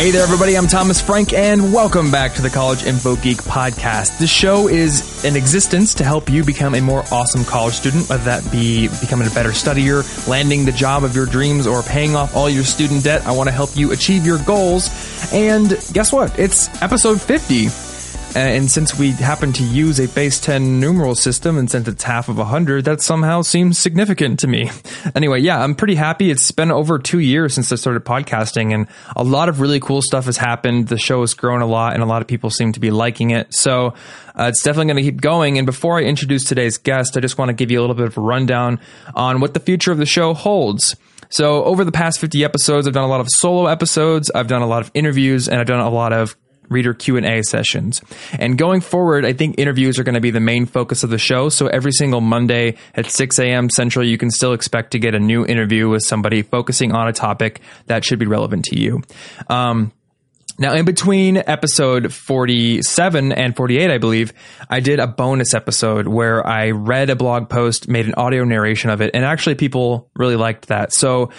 Hey there, everybody. I'm Thomas Frank, and welcome back to the College Info Geek podcast. This show is in existence to help you become a more awesome college student, whether that be becoming a better studier, landing the job of your dreams, or paying off all your student debt. I want to help you achieve your goals. And guess what? It's episode 50. Uh, and since we happen to use a base 10 numeral system and since it's half of 100, that somehow seems significant to me. Anyway, yeah, I'm pretty happy. It's been over two years since I started podcasting and a lot of really cool stuff has happened. The show has grown a lot and a lot of people seem to be liking it. So uh, it's definitely going to keep going. And before I introduce today's guest, I just want to give you a little bit of a rundown on what the future of the show holds. So over the past 50 episodes, I've done a lot of solo episodes, I've done a lot of interviews, and I've done a lot of reader Q&A sessions. And going forward, I think interviews are going to be the main focus of the show. So every single Monday at 6 a.m. Central, you can still expect to get a new interview with somebody focusing on a topic that should be relevant to you. Um, now, in between episode 47 and 48, I believe, I did a bonus episode where I read a blog post, made an audio narration of it, and actually people really liked that. So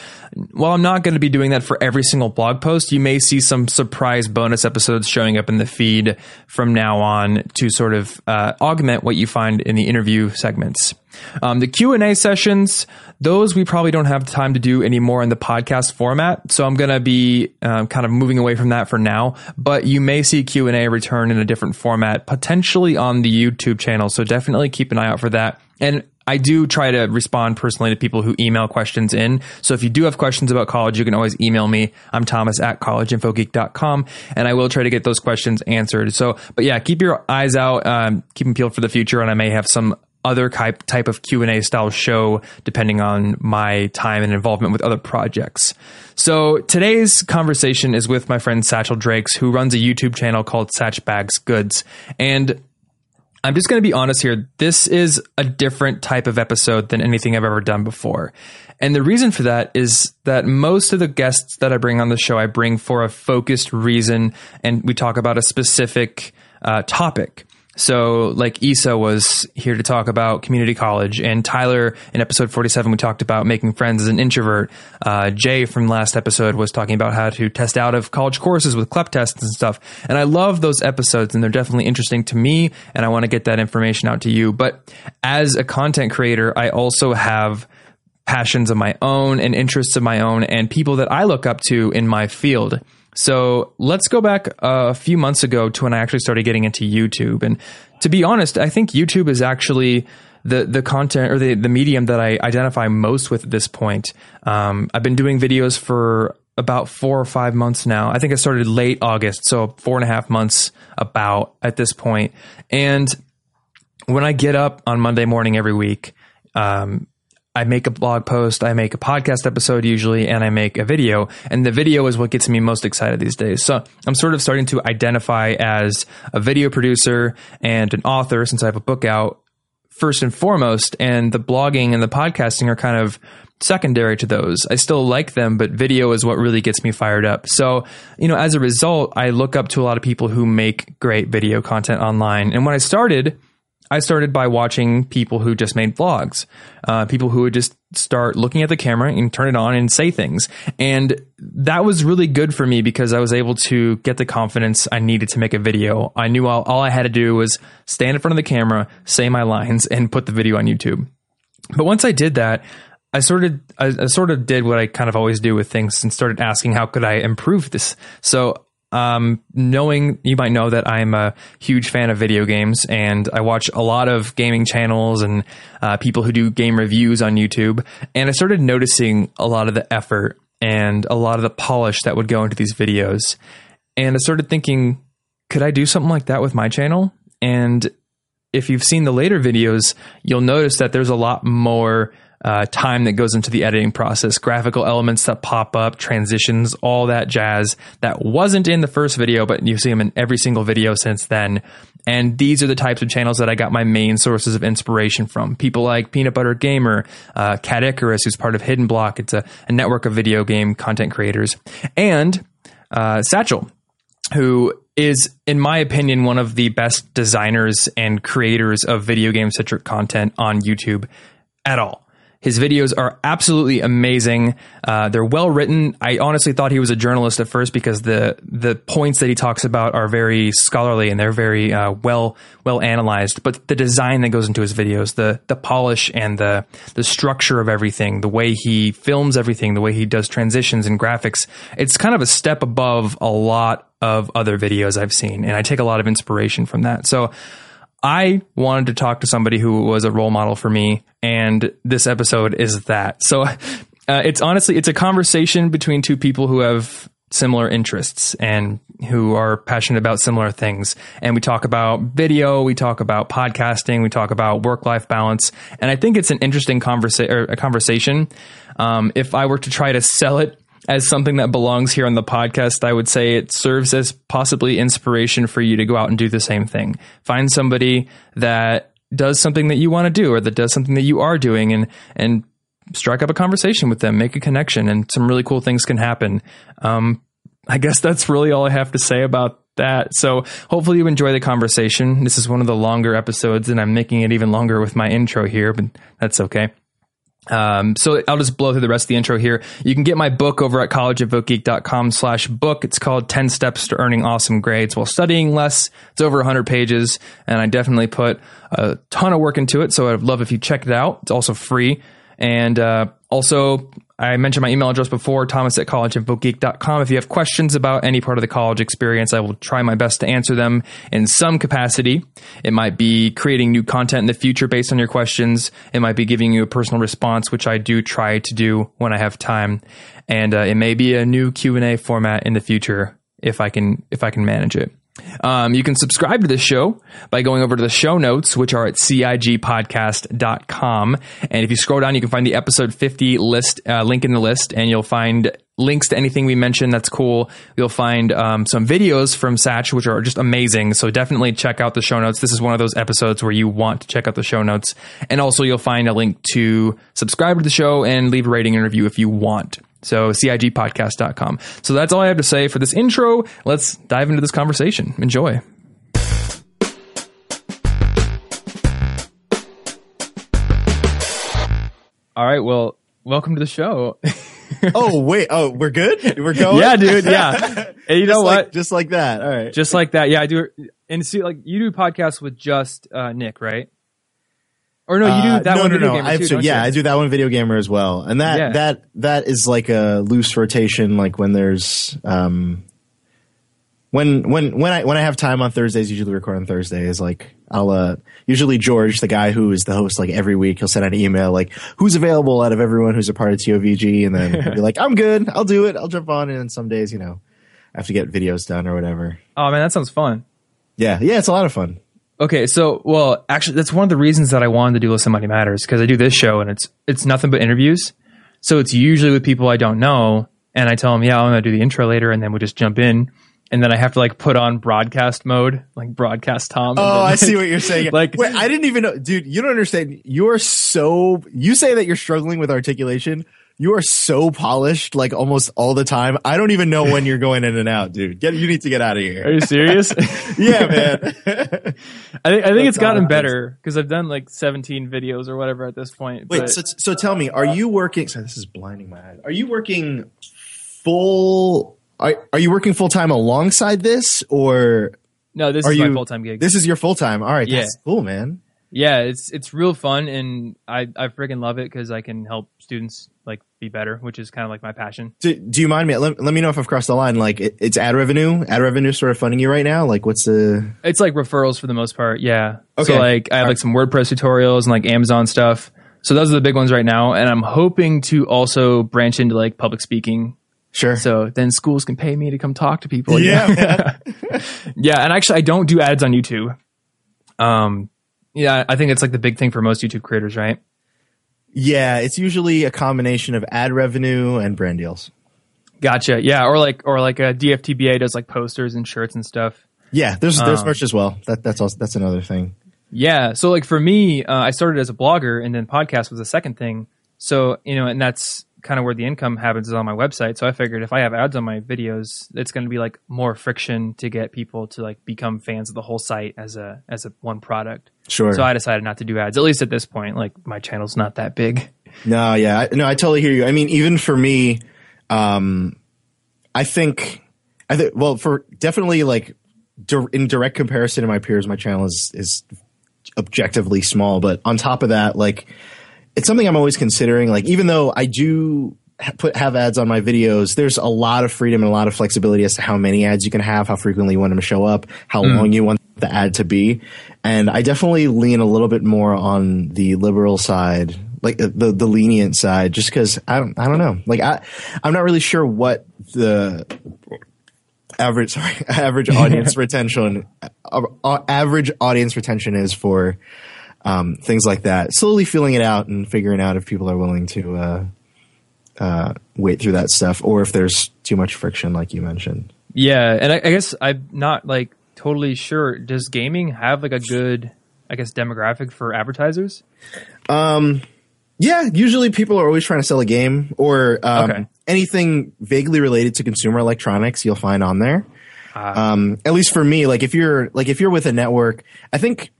while I'm not going to be doing that for every single blog post, you may see some surprise bonus episodes showing up in the feed from now on to sort of uh, augment what you find in the interview segments. Um, the Q and A sessions, those we probably don't have time to do anymore in the podcast format. So I'm going to be um, kind of moving away from that for now. But you may see Q and A return in a different format, potentially on the YouTube channel. So definitely keep an eye out for that. And I do try to respond personally to people who email questions in. So if you do have questions about college, you can always email me. I'm Thomas at collegeinfogeek.com and I will try to get those questions answered. So, but yeah, keep your eyes out, um, keep them peeled for the future. And I may have some other type of Q&A style show depending on my time and involvement with other projects. So today's conversation is with my friend Satchell Drakes who runs a YouTube channel called Satchbag's Goods and I'm just going to be honest here. This is a different type of episode than anything I've ever done before. And the reason for that is that most of the guests that I bring on the show, I bring for a focused reason and we talk about a specific uh, topic. So, like Isa was here to talk about community college, and Tyler in episode 47, we talked about making friends as an introvert. Uh, Jay from last episode was talking about how to test out of college courses with CLEP tests and stuff. And I love those episodes, and they're definitely interesting to me, and I want to get that information out to you. But as a content creator, I also have passions of my own and interests of my own, and people that I look up to in my field. So let's go back a few months ago to when I actually started getting into YouTube. And to be honest, I think YouTube is actually the the content or the the medium that I identify most with at this point. Um, I've been doing videos for about four or five months now. I think I started late August, so four and a half months about at this point. And when I get up on Monday morning every week, um, I make a blog post, I make a podcast episode usually, and I make a video. And the video is what gets me most excited these days. So I'm sort of starting to identify as a video producer and an author since I have a book out first and foremost. And the blogging and the podcasting are kind of secondary to those. I still like them, but video is what really gets me fired up. So, you know, as a result, I look up to a lot of people who make great video content online. And when I started, I started by watching people who just made vlogs, uh, people who would just start looking at the camera and turn it on and say things. And that was really good for me because I was able to get the confidence I needed to make a video. I knew all, all I had to do was stand in front of the camera, say my lines, and put the video on YouTube. But once I did that, I sort of I, I, sort of did what I kind of always do with things and started asking how could I improve this. So um, knowing you might know that I'm a huge fan of video games and I watch a lot of gaming channels and uh, people who do game reviews on YouTube. And I started noticing a lot of the effort and a lot of the polish that would go into these videos. And I started thinking, could I do something like that with my channel? And if you've seen the later videos, you'll notice that there's a lot more uh, time that goes into the editing process, graphical elements that pop up, transitions, all that jazz that wasn't in the first video, but you see them in every single video since then. And these are the types of channels that I got my main sources of inspiration from. People like Peanut Butter Gamer, uh, Caddicarus, who's part of Hidden Block. It's a, a network of video game content creators. And uh, Satchell, who is, in my opinion, one of the best designers and creators of video game centric content on YouTube at all His videos are absolutely amazing. Uh, they're well written. I honestly thought he was a journalist at first because the the points that he talks about are very scholarly and they're very uh, well well analyzed. But the design that goes into his videos, the the polish and the the structure of everything, the way he films everything, the way he does transitions and graphics, it's kind of a step above a lot of other videos I've seen, and I take a lot of inspiration from that. So. I wanted to talk to somebody who was a role model for me, and this episode is that. So uh, it's honestly it's a conversation between two people who have similar interests and who are passionate about similar things. And we talk about video, we talk about podcasting, we talk about work life balance, and I think it's an interesting a conversation. Um, if I were to try to sell it as something that belongs here on the podcast, I would say it serves as possibly inspiration for you to go out and do the same thing. Find somebody that does something that you want to do or that does something that you are doing and and strike up a conversation with them, make a connection, and some really cool things can happen. Um, I guess that's really all I have to say about that. So hopefully you enjoy the conversation. This is one of the longer episodes, and I'm making it even longer with my intro here, but that's okay. Um, so I'll just blow through the rest of the intro here. You can get my book over at collegeinfogeek.com slash book. It's called 10 Steps to Earning Awesome Grades While Studying Less. It's over 100 pages, and I definitely put a ton of work into it. So I'd love if you check it out. It's also free. And uh, also, I mentioned my email address before, thomas at collegeinfogeek.com. If you have questions about any part of the college experience, I will try my best to answer them in some capacity. It might be creating new content in the future based on your questions. It might be giving you a personal response, which I do try to do when I have time. And uh, it may be a new Q&A format in the future if I can if I can manage it. Um, you can subscribe to this show by going over to the show notes, which are at cigpodcast.com. And if you scroll down, you can find the episode 50 list, uh, link in the list, and you'll find links to anything we mentioned that's cool. You'll find um, some videos from Satch, which are just amazing. So definitely check out the show notes. This is one of those episodes where you want to check out the show notes. And also, you'll find a link to subscribe to the show and leave a rating and review if you want. So CIGpodcast.com. So that's all I have to say for this intro. Let's dive into this conversation. Enjoy. All right. Well, welcome to the show. oh wait. Oh, we're good. We're going. yeah, dude. Yeah. And you know Just what? just like that. All right. just like that. Yeah, I do. And see, like you do podcasts with just uh, Nick, right? Or no, you do Uh, that no, one no, video no. game I too, to- don't yeah, you? I do that one video gamer as well, and that Yeah. that that is like a loose rotation. Like when there's um, when when when I when I have time on Thursdays, usually record on Thursdays. Like I'll uh, usually George, the guy who is the host, like every week he'll send out an email like who's available out of everyone who's a part of TOVG, and then he'll be like, I'm good, I'll do it, I'll jump on. And then some days, you know, I have to get videos done or whatever. Oh man, that sounds fun. Yeah, yeah, it's a lot of fun. Okay, so well, actually, that's one of the reasons that I wanted to do Listen Money Matters because I do this show and it's it's nothing but interviews. So it's usually with people I don't know, and I tell them, yeah, I'm gonna do the intro later, and then we just jump in, and then I have to like put on broadcast mode, like broadcast Tom. Oh, then, I see what you're saying. Like- Wait, I didn't even know, dude. You don't understand. You're so. You say that you're struggling with articulation. You are so polished, like almost all the time. I don't even know when you're going in and out, dude. Get you need to get out of here. Are you serious? yeah, man. I think I think it's gotten better because I've done like 17 videos or whatever at this point. Wait, but- so so tell me, are you working? So this is blinding my eyes. Are you working full? Are, are you working full time alongside this, or no, this is you my full time gig. This is your full time. All right, Yeah. cool, man. Yeah, it's it's real fun, and I I freaking love it because I can help students like be better, which is kind of like my passion. Do, do you mind me? Let, let me know if I've crossed the line. Like, it, it's ad revenue. Ad revenue sort of funding you right now. Like, what's the? It's like referrals for the most part. Yeah. Okay. So like I have like some WordPress tutorials and like Amazon stuff. So those are the big ones right now, and I'm hoping to also branch into like public speaking. Sure. So then schools can pay me to come talk to people. yeah, you know? man. yeah, and actually I don't do ads on YouTube. Um, yeah, I think it's like the big thing for most YouTube creators, right? yeah. It's usually a combination of ad revenue and brand deals. Gotcha. Yeah, or like or like a DFTBA does like posters and shirts and stuff. Yeah, there's there's Um, merch as well. That that's also that's another thing. Yeah. So like for me, uh, I started as a blogger and then podcast was the second thing. So, you know, and that's kind of where the income happens is on my website. So I figured if I have ads on my videos, it's going to be like more friction to get people to like become fans of the whole site as a, as a one product. Sure. So I decided not to do ads, at least at this point. Like my channel's not that big. No, yeah, no, I totally hear you. I mean, even for me, um, I think, I think, well, for definitely like in direct comparison to my peers, my channel is is objectively small. But on top of that, like, it's something I'm always considering. Like, even though I do put have ads on my videos, there's a lot of freedom and a lot of flexibility as to how many ads you can have, how frequently you want them to show up, how long you want the ad to be. And I definitely lean a little bit more on the liberal side, like uh, the the lenient side, just because I don't I don't know. Like I I'm not really sure what the average sorry average audience retention uh, uh, average audience retention is for um, things like that. Slowly feeling it out and figuring out if people are willing to uh, uh, wait through that stuff or if there's too much friction, like you mentioned. Yeah, and I, I guess I'm not like totally sure. Does gaming have like a good, I guess, demographic for advertisers? Um, Yeah, usually people are always trying to sell a game or um, Okay. anything vaguely related to consumer electronics. You'll find on there. Ah. Um, at least for me, like if you're like if you're with a network, I think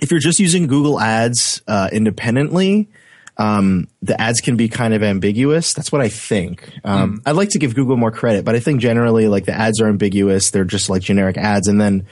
if you're just using Google Ads uh, independently, um, the ads can be kind of ambiguous. That's what I think. Um, I'd like to give Google more credit, but I think generally like the ads are ambiguous. They're just like generic ads, and then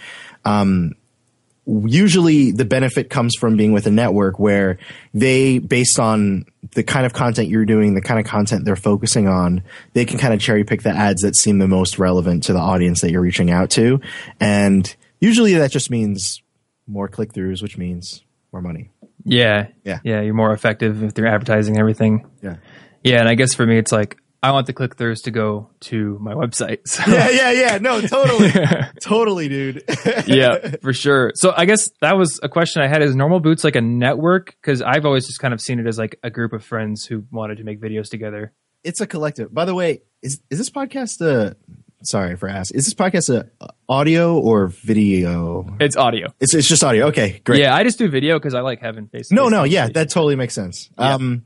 usually the benefit comes from being with a network where they based on the kind of content you're doing the kind of content they're focusing on they can kind of cherry pick the ads that seem the most relevant to the audience that you're reaching out to and usually that just means more click-throughs which means more money Yeah, Yeah. yeah. You're more effective if they're advertising everything. yeah Yeah, and I guess for me, it's like I want the click throughs to go to my website. So. yeah yeah yeah no totally totally dude yeah, for sure. So I guess that was a question I had. Is Normal Boots like a network? Because I've always just kind of seen it as like a group of friends who wanted to make videos together. it's a collective by the way is is this podcast a sorry for asking is this podcast a audio or video It's audio. It's it's just audio. Okay, great. Yeah, I just do video because I like having face. No, no, yeah, that totally makes sense. Um,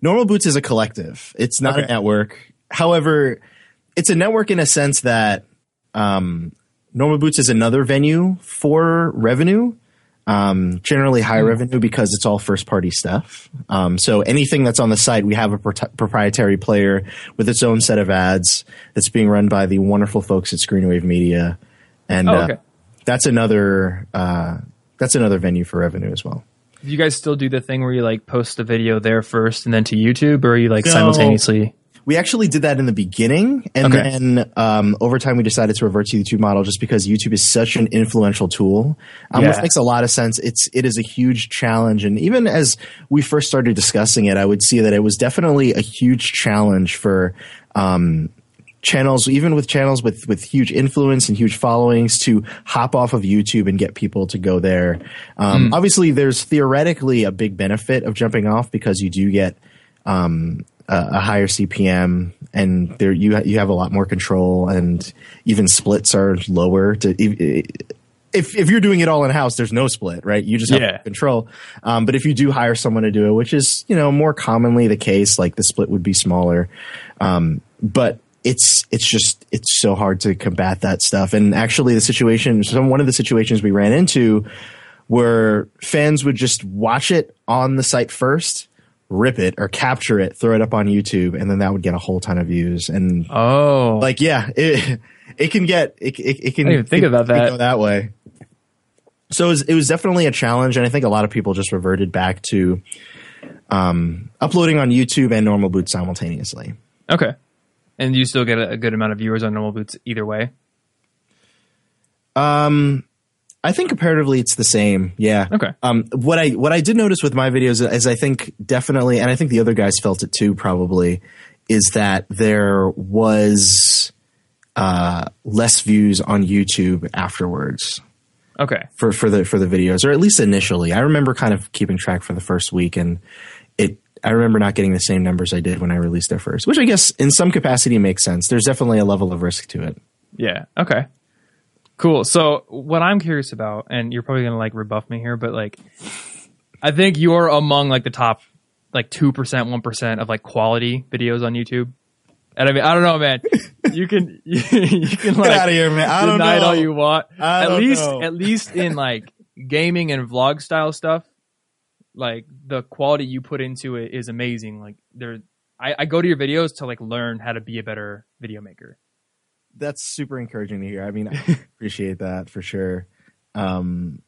Normal Boots is a collective. It's not a network. However, it's a network in a sense that um, Normal Boots is another venue for revenue. Um, generally high revenue because it's all first party stuff. Um, so anything that's on the site, we have a pro- proprietary player with its own set of ads that's being run by the wonderful folks at Screenwave Media, and Oh, uh, that's another uh, that's another venue for revenue as well. Do you guys still do the thing where you like post the video there first and then to YouTube, or are you like No. simultaneously? We actually did that in the beginning, and Okay. then um, over time we decided to revert to the YouTube model just because YouTube is such an influential tool, um, which makes a lot of sense. It's it is a huge challenge, and even as we first started discussing it, I would see that it was definitely a huge challenge for. Um, channels even with channels with with huge influence and huge followings to hop off of YouTube and get people to go there um, obviously there's theoretically a big benefit of jumping off because you do get um, a, a higher CPM, and there you you have a lot more control, and even splits are lower. To if if you're doing it all in house, there's no split, right? You just have Yeah. control. Um, but if you do hire someone to do it, which is you know more commonly the case, like the split would be smaller. Um, but it's it's just it's so hard to combat that stuff. And actually, the situation, some one of the situations we ran into where fans would just watch it on the site first, rip it or capture it, throw it up on YouTube, and then that would get a whole ton of views. And Oh, like, yeah, it it can get it it, it can I didn't even think it about that. go that way. So it was, it was definitely a challenge, and I think a lot of people just reverted back to um, uploading on YouTube and Normal Boots simultaneously. okay. And you still get a, a good amount of viewers on Normal Boots either way. I think comparatively it's the same. Yeah. Okay. Um, what I what I did notice with my videos is I think definitely, and I think the other guys felt it too, probably, is that there was uh, less views on YouTube afterwards Okay. for for the for the videos, or at least initially. I remember kind of keeping track for the first week, and it. I remember not getting the same numbers I did when I released it first, which I guess in some capacity makes sense. There's definitely a level of risk to it. Yeah. Okay. Cool. So what I'm curious about, and you're probably gonna like rebuff me here, but like, I think you're among like the top like two percent, one percent of like quality videos on YouTube. And I mean, I don't know, man. You can you, can like outta here, man. I don't know. all you want. I at least know. at least in like gaming and vlog style stuff, like the quality you put into it is amazing. Like there, I, I go to your videos to like learn how to be a better video maker. That's super encouraging to hear. I mean, I appreciate that for sure. Um,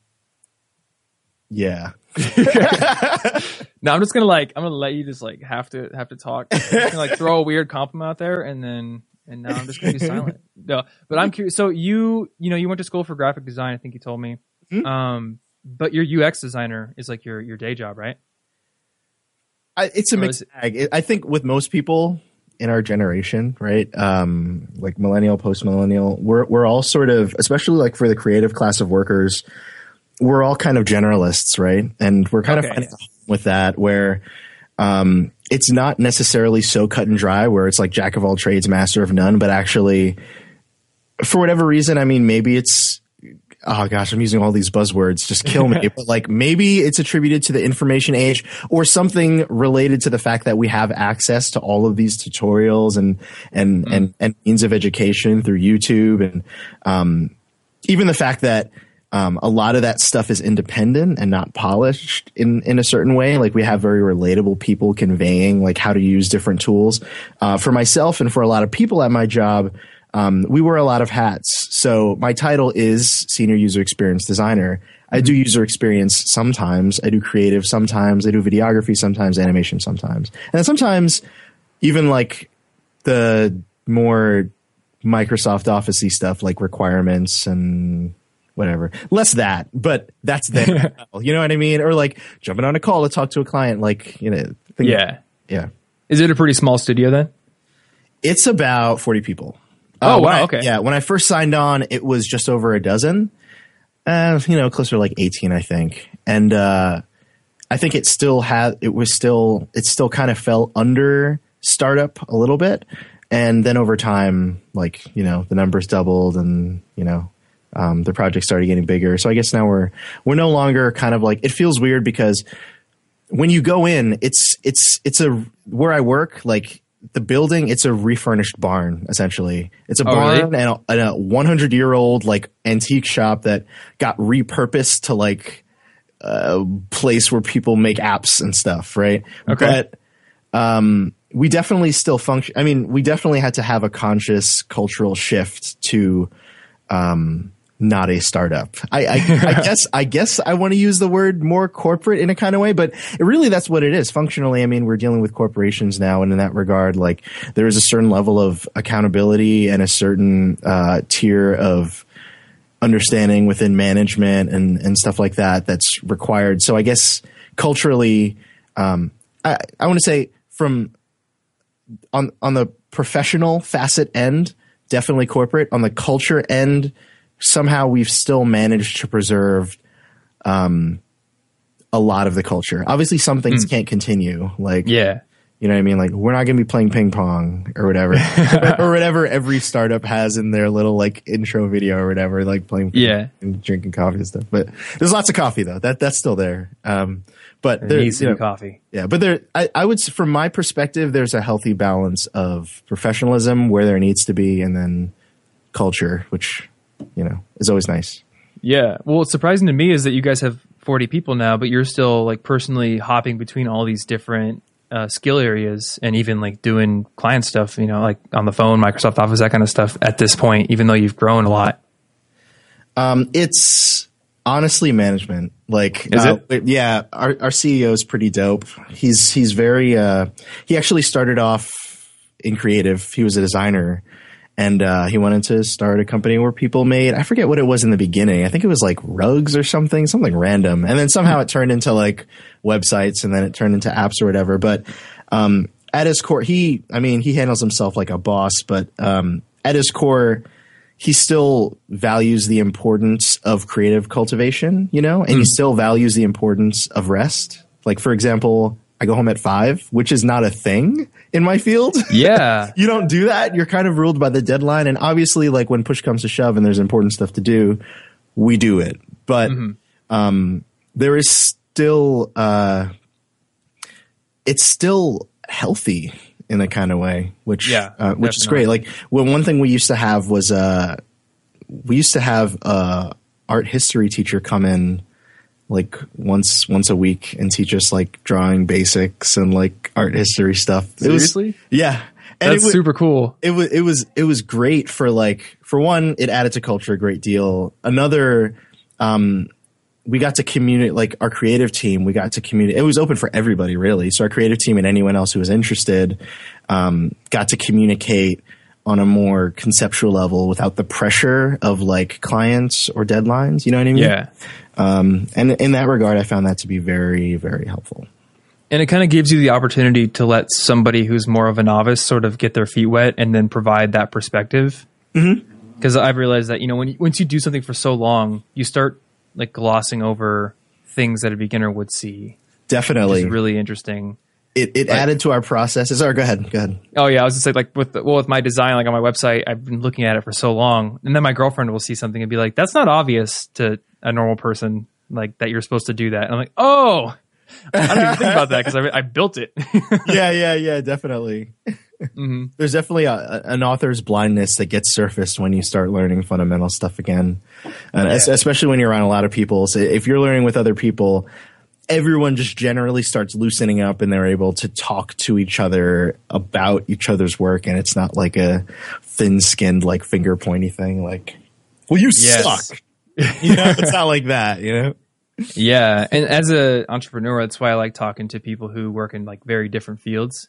yeah. no, I'm just gonna like I'm gonna let you just like have to have to talk. Gonna, like throw a weird compliment out there, and then and now I'm just gonna be silent. No, but I'm curious. So you you know you went to school for graphic design. I think you told me. Mhm. Um, but your UX designer is like your your day job, right? I, it's a mixed bag. It- I think with most people in our generation, right, um, like millennial, post millennial, we're we're all sort of, especially like for the creative class of workers, we're all kind of generalists, right? And we're kind Okay, of finding with that where um, it's not necessarily so cut and dry, where it's like jack of all trades, master of none, but actually, for whatever reason, I mean, maybe it's oh gosh, I'm using all these buzzwords, just kill me. but like maybe it's attributed to the information age or something related to the fact that we have access to all of these tutorials and and and, and means of education through YouTube and um, even the fact that um, a lot of that stuff is independent and not polished in in a certain way. Like we have very relatable people conveying like how to use different tools. Uh, for myself and for a lot of people at my job, um, we wear a lot of hats. So my title is senior user experience designer. I do user experience sometimes. I do creative sometimes. I do videography sometimes, animation sometimes, and then sometimes even like the more Microsoft Officey stuff like requirements and whatever. Less that, but that's there. you know what I mean? Or like jumping on a call to talk to a client, like you know. Yeah. yeah. Is it a pretty small studio then? It's about forty people. Oh, Uh, wow, I- okay. Yeah, when I first signed on, it was just over a dozen. Uh, you know, closer to like eighteen, I think. And uh, I think it still had. It was still. It still kind of fell under startup a little bit. And then over time, like you know, the numbers doubled, and you know, um, the project started getting bigger. So I guess now we're we're no longer kind of like it feels weird because when you go in, it's it's it's a where I work like the building. It's a refurnished barn essentially. It's a Oh, really? barn and a, and a 100 year old like antique shop that got repurposed to like a place where people make apps and stuff, right? Okay. But um, we definitely still function. I mean, we definitely had to have a conscious cultural shift to um, not a startup. I, I, I guess I guess I want to use the word more corporate in a kind of way, but it really that's what it is. Functionally, I mean, we're dealing with corporations now, and in that regard, like there is a certain level of accountability and a certain uh, tier of understanding within management and and stuff like that that's required. So I guess culturally, um, I I want to say from on on the professional facet end, definitely corporate. On the culture end, somehow we've still managed to preserve um, a lot of the culture. Obviously, some things can't continue. Like Yeah. you know what I mean? Like we're not going to be playing ping pong or whatever, or whatever every startup has in their little like intro video or whatever, like playing ping Yeah. and drinking coffee and stuff. But there's lots of coffee though. That that's still there. Um, but There needs to you be coffee. yeah, but there, I, I would, from my perspective, there's a healthy balance of professionalism where there needs to be, and then culture, which you know is always nice. Yeah. Well, what's surprising to me is that you guys have 40 people now, but you're still like personally hopping between all these different uh, skill areas and even like doing client stuff, you know, like on the phone, Microsoft Office, that kind of stuff at this point, even though you've grown a lot. Um, it's honestly management. Like, Is uh, it? Yeah, our our CEO is pretty dope. He's he's very. Uh, he actually started off in creative. He was a designer, and uh, he wanted to start a company where people made. I forget what it was in the beginning. I think it was like rugs or something, something random, and then somehow it turned into like websites, and then it turned into apps or whatever. But um, at his core, he. I mean, he handles himself like a boss, but um, at his core he still values the importance of creative cultivation, you know, and he still values the importance of rest. Like, for example, I go home at five, which is not a thing in my field. Yeah. you don't do that. You're kind of ruled by the deadline. And obviously, like when push comes to shove and there's important stuff to do, we do it. But um, there is still, uh, it's still healthy in a kind of way, which Yeah, uh, which is great. Like when one thing we used to have was uh, we used to have a art history teacher come in like once once a week and teach us like drawing basics and like art history stuff. It was- Seriously? yeah. And That's it wa- super cool. it was it was it was great for like for one it added to culture a great deal another um we got to communicate like our creative team we got to communicate it was open for everybody really so our creative team and anyone else who was interested um, got to communicate on a more conceptual level without the pressure of like clients or deadlines you know what i mean Yeah. um, and in that regard i found that to be very very helpful And it kind of gives you the opportunity to let somebody who's more of a novice sort of get their feet wet and then provide that perspective. Because I've realized that you know when you, once you do something for so long, you start like glossing over things that a beginner would see. definitely It's really interesting. It, it added to our processes or go ahead go ahead Oh yeah, I was just like like with the, well with my design like on my website, I've been looking at it for so long, and then my girlfriend will see something and be like, "That's not obvious to a normal person, like that you're supposed to do that." And I'm like, "Oh, I don't even think about that because I, I built it." yeah, yeah, yeah, definitely. Mm-hmm. There's definitely a, an author's blindness that gets surfaced when you start learning fundamental stuff again, and es- especially when you're around a lot of people. So if you're learning with other people, everyone just generally starts loosening up, and they're able to talk to each other about each other's work, and it's not like a thin-skinned, like finger pointy thing. Like, well, you Yes. suck. You know, it's not like that. You know. Yeah, and as an entrepreneur, that's why I like talking to people who work in like very different fields.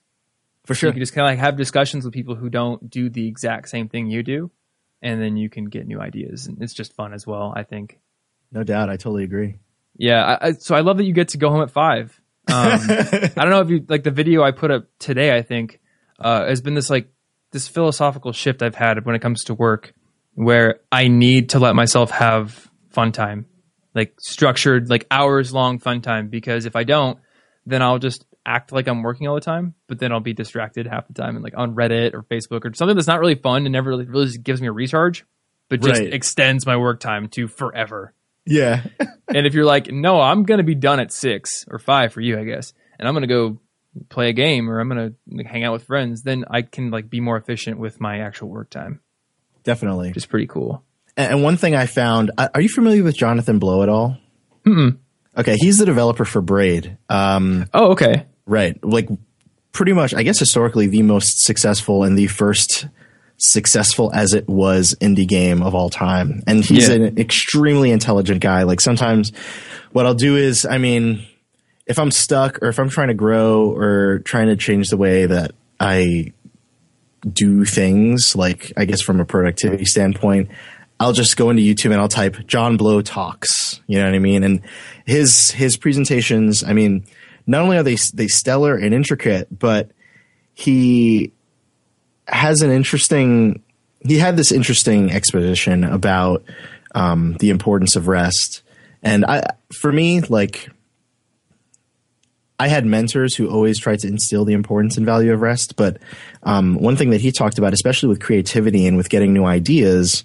For sure. You can just kind of like have discussions with people who don't do the exact same thing you do, and then you can get new ideas, and it's just fun as well. I think. No doubt. I totally agree. Yeah, I, so I love that you get to go home at five. Um, I don't know if you like the video I put up today. I think uh, has been this like this philosophical shift I've had when it comes to work, where I need to let myself have fun time, like structured, like hours long fun time. Because if I don't, then I'll just act like I'm working all the time, but then I'll be distracted half the time and like on Reddit or Facebook or something that's not really fun and never really, really just gives me a recharge, but just Right. extends my work time to forever Yeah. and if you're like, no, I'm going to be done at six or five for you, I guess, and I'm going to go play a game or I'm going to hang out with friends, then I can like be more efficient with my actual work time, definitely. which is pretty cool. And and one thing I found, are you familiar with Jonathan Blow at all? Hmm. Okay, he's the developer for Braid. Um, Oh, okay. right, like pretty much, I guess historically the most successful and the first successful as it was indie game of all time. And he's Yeah. an extremely intelligent guy. Like sometimes what I'll do is, I mean, if I'm stuck or if I'm trying to grow or trying to change the way that I do things, like I guess from a productivity standpoint, I'll just go into YouTube and I'll type John Blow talks. You know what I mean? And his his presentations, I mean, not only are they they stellar and intricate, but he has an interesting. He had this interesting exposition about um, the importance of rest, and I, for me, like I had mentors who always tried to instill the importance and value of rest. But um, one thing that he talked about, especially with creativity and with getting new ideas,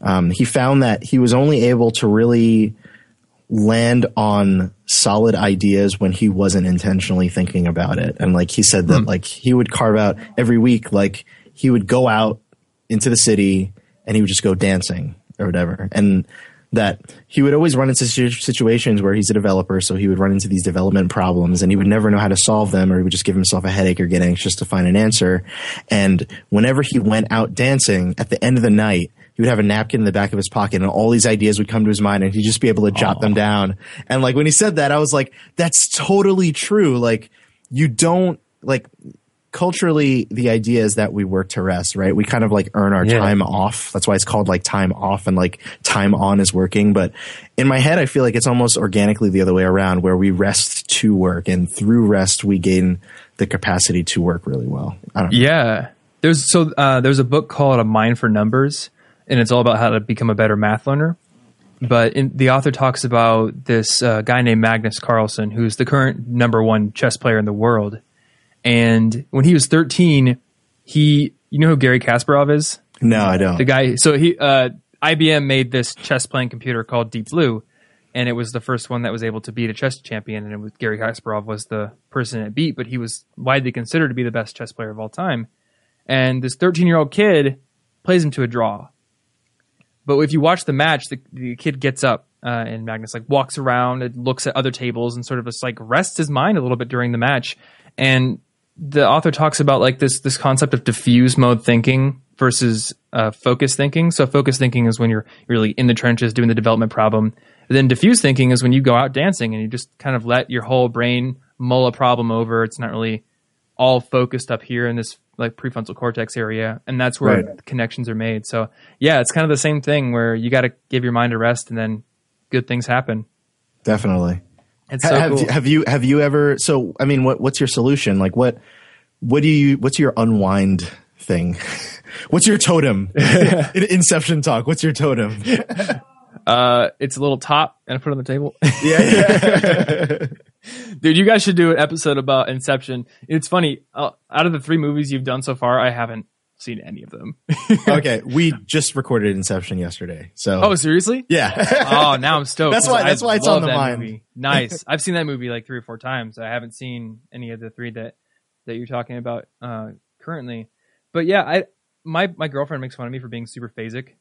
um, he found that he was only able to really land on solid ideas when he wasn't intentionally thinking about it. And like he said that like he would carve out every week, like he would go out into the city and he would just go dancing or whatever. And that he would always run into situations where he's a developer, so he would run into these development problems and he would never know how to solve them, or he would just give himself a headache or get anxious to find an answer. And whenever he went out dancing, at the end of the night, he would have a napkin in the back of his pocket and all these ideas would come to his mind and he'd just be able to jot them down. And like when he said that, I was like, that's totally true. Like you don't like culturally the idea is that we work to rest, right? We kind of like earn our Yeah. time off. That's why it's called like time off and like time on is working. But in my head, I feel like it's almost organically the other way around where we rest to work and through rest, we gain the capacity to work really well. I don't know. Yeah. There's so uh, there's a book called A Mind for Numbers, and it's all about how to become a better math learner. But in, the author talks about this uh, guy named Magnus Carlsen, who's the current number one chess player in the world. And when he was 13, he you know who Garry Kasparov is? No, I don't. the guy so he uh IBM made this chess playing computer called Deep Blue and it was the first one that was able to beat a chess champion and it was Garry Kasparov was the person it beat but he was widely considered to be the best chess player of all time and this 13-year-old kid plays him to a draw but if you watch the match the, the kid gets up uh, and Magnus like walks around and looks at other tables and sort of just like rests his mind a little bit during the match. And the author talks about like this this concept of diffuse mode thinking versus uh, focus thinking. So focus thinking is when you're really in the trenches doing the development problem. And then diffuse thinking is when you go out dancing and you just kind of let your whole brain mull a problem over. It's not really all focused up here in this like prefrontal cortex area, and that's where Right. connections are made. So yeah, it's kind of the same thing where you got to give your mind a rest, and then good things happen. Definitely. It's so have, cool. have you have you ever? So I mean, what what's your solution? Like what what do you what's your unwind thing? what's your totem? In- Inception talk. What's your totem? Uh, it's a little top, and I put it on the table. yeah, Dude, you guys should do an episode about Inception. It's funny. Uh, out of the three movies you've done so far, I haven't seen any of them. okay, we just recorded Inception yesterday. So oh, seriously? yeah. Oh, now I'm stoked. That's why- that's I why it's on the mind. movie. Nice. I've seen that movie like three or four times. I haven't seen any of the three that that you're talking about uh, currently. But yeah, I my my girlfriend makes fun of me for being super phasic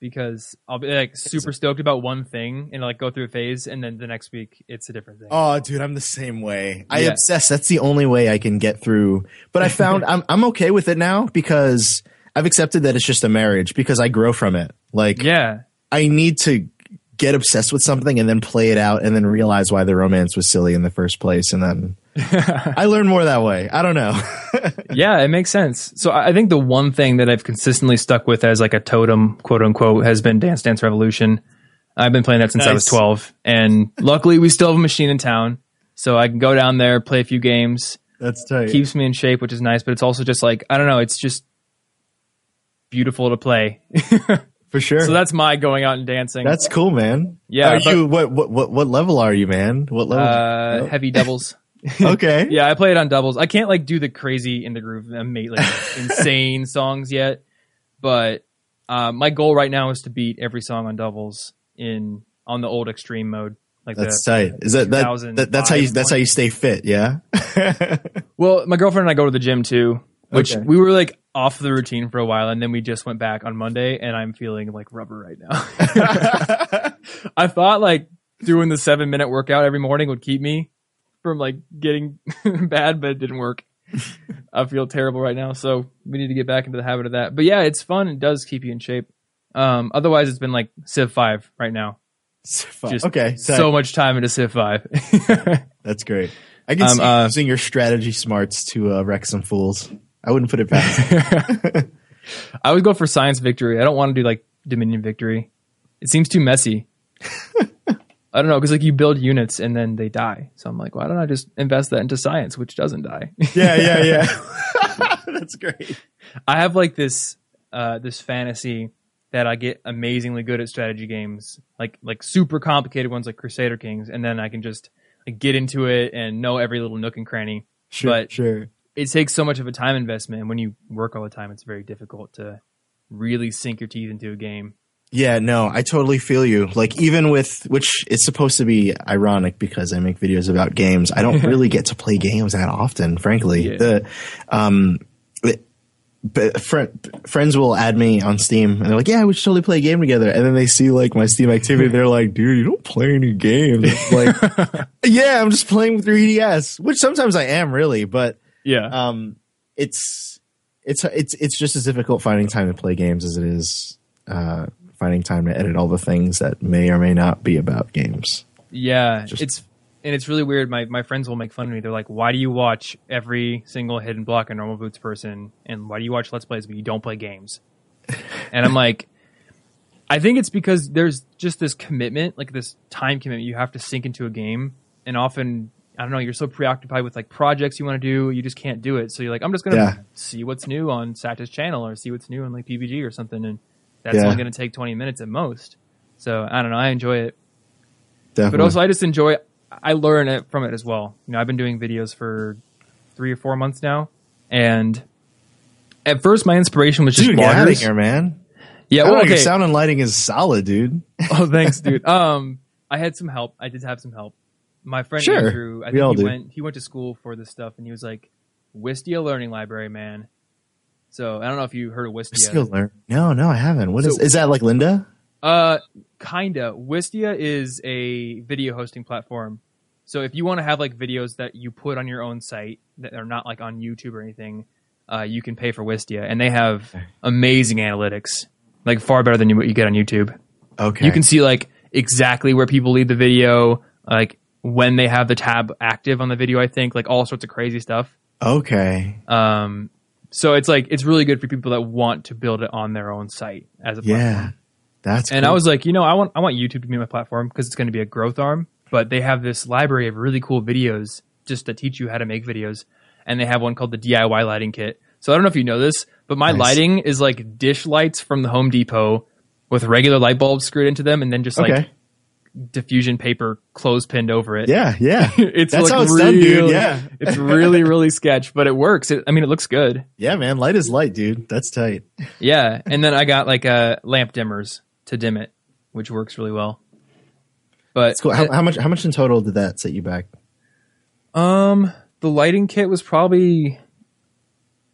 because I'll be like super stoked about one thing and like go through a phase, and then the next week it's a different thing. Oh, dude, I'm the same way. I Yeah. obsess. That's the only way I can get through. But I found I'm I'm okay with it now because I've accepted that it's just a marriage because I grow from it. Like yeah, I need to get obsessed with something and then play it out and then realize why the romance was silly in the first place and then I learn more that way. I don't know. yeah, it makes sense. So I think the one thing that I've consistently stuck with as like a totem, quote unquote, has been Dance Dance Revolution. I've been playing that since I was 12, and luckily we still have a machine in town, so I can go down there, play a few games. That's tight. Keeps me in shape, which is nice, but it's also just like I don't know, it's just beautiful to play. For sure. so that's my going out and dancing. that's cool, man. Yeah, Are but- you what, what what what level are you, man? What level? uh, heavy doubles. Okay. Yeah, I play it on doubles. I can't like do the crazy in the groove, like insane songs yet. But uh, my goal right now is to beat every song on doubles in on the old extreme mode. Like That's the, tight. Is that, that, that that's how you that's how you stay fit, yeah? well, my girlfriend and I go to the gym too, which Okay. we were like off the routine for a while, and then we just went back on Monday, and I'm feeling like rubber right now. I thought like doing the seven minute workout every morning would keep me from like getting bad, but it didn't work. I feel terrible right now, so we need to get back into the habit of that. But yeah, it's fun. It does keep you in shape. Um, otherwise, it's been like Civ Five right now. civ Just okay. tight. so much time into Civ Five. That's great. I can Um, see uh, using your strategy smarts to uh, wreck some fools. I wouldn't put it past. I would go for science victory. I don't want to do like Dominion victory. It seems too messy. I don't know because like you build units and then they die. So I'm like, why don't I just invest that into science, which doesn't die? yeah, yeah, yeah. That's great. I have like this uh, this fantasy that I get amazingly good at strategy games, like like super complicated ones like Crusader Kings, and then I can just like, get into it and know every little nook and cranny. Sure, But- sure. It takes so much of a time investment, and when you work all the time, it's very difficult to really sink your teeth into a game. Yeah, no, I totally feel you. Like even with which it's supposed to be ironic because I make videos about games. I don't really get to play games that often, frankly. Yeah. The um it- but friend, friends will add me on Steam and they're like, "Yeah, we should totally play a game together." And then they see like my Steam activity, they're like, "Dude, you don't play any games." Like, "Yeah, I'm just playing with your EDS," which sometimes I am really, but Yeah. um, it's it's it's it's just as difficult finding time to play games as it is uh, finding time to edit all the things that may or may not be about games. Yeah, Just- it's and it's really weird. My my friends will make fun of me. They're like, "Why do you watch every single hidden block a normal boots person, and why do you watch Let's Plays but you don't play games?" And I'm like, I think it's because there's just this commitment, like this time commitment you have to sink into a game, and often I don't know, you're so preoccupied with like projects you want to do, you just can't do it. So you're like, I'm just gonna Yeah. see what's new on Satch's channel or see what's new on like PBG or something, and that's Yeah. only gonna take 20 minutes at most. So I don't know, I enjoy it Definitely. but also I just enjoy. I learn it from it as well. You know, I've been doing videos for three or four months now, and at first my inspiration was just dude, get out of bloggers. here, man. Yeah, well, okay. Your sound and lighting is solid, dude. oh, thanks, dude. Um, I had some help. I did have some help. My friend Sure. Andrew, I We think all he do. went. He went to school for this stuff, and he was like, "Wistia Learning Library, man." So I don't know if you heard of Wistia. Still learn. No, no, I haven't. What is So- is that like Lynda? Uh, kinda. Wistia is a video hosting platform. So if you want to have like videos that you put on your own site that are not like on YouTube or anything, uh, you can pay for Wistia, and they have amazing analytics, like far better than what you get on YouTube. Okay. You can see like exactly where people leave the video, like when they have the tab active on the video. I think like all sorts of crazy stuff. Okay. Um, so it's like it's really good for people that want to build it on their own site as a platform. Yeah. That's And cool. I was like, you know, I want I want YouTube to be my platform because it's going to be a growth arm. But they have this library of really cool videos just to teach you how to make videos, and they have one called the DIY lighting kit. So I don't know if you know this, but my Nice. lighting is like dish lights from the Home Depot with regular light bulbs screwed into them, and then just like okay. Diffusion paper clothespined over it. yeah. Yeah. it's That's like how it's really, done, dude. Yeah. it's really really sketch, but it works. It, I mean, it looks good. yeah, man. Light is light, dude. That's tight. Yeah, and then I got like uh, lamp dimmers to dim it, which works really well. But That's cool. How, how much? How much in total did that set you back? um, the lighting kit was probably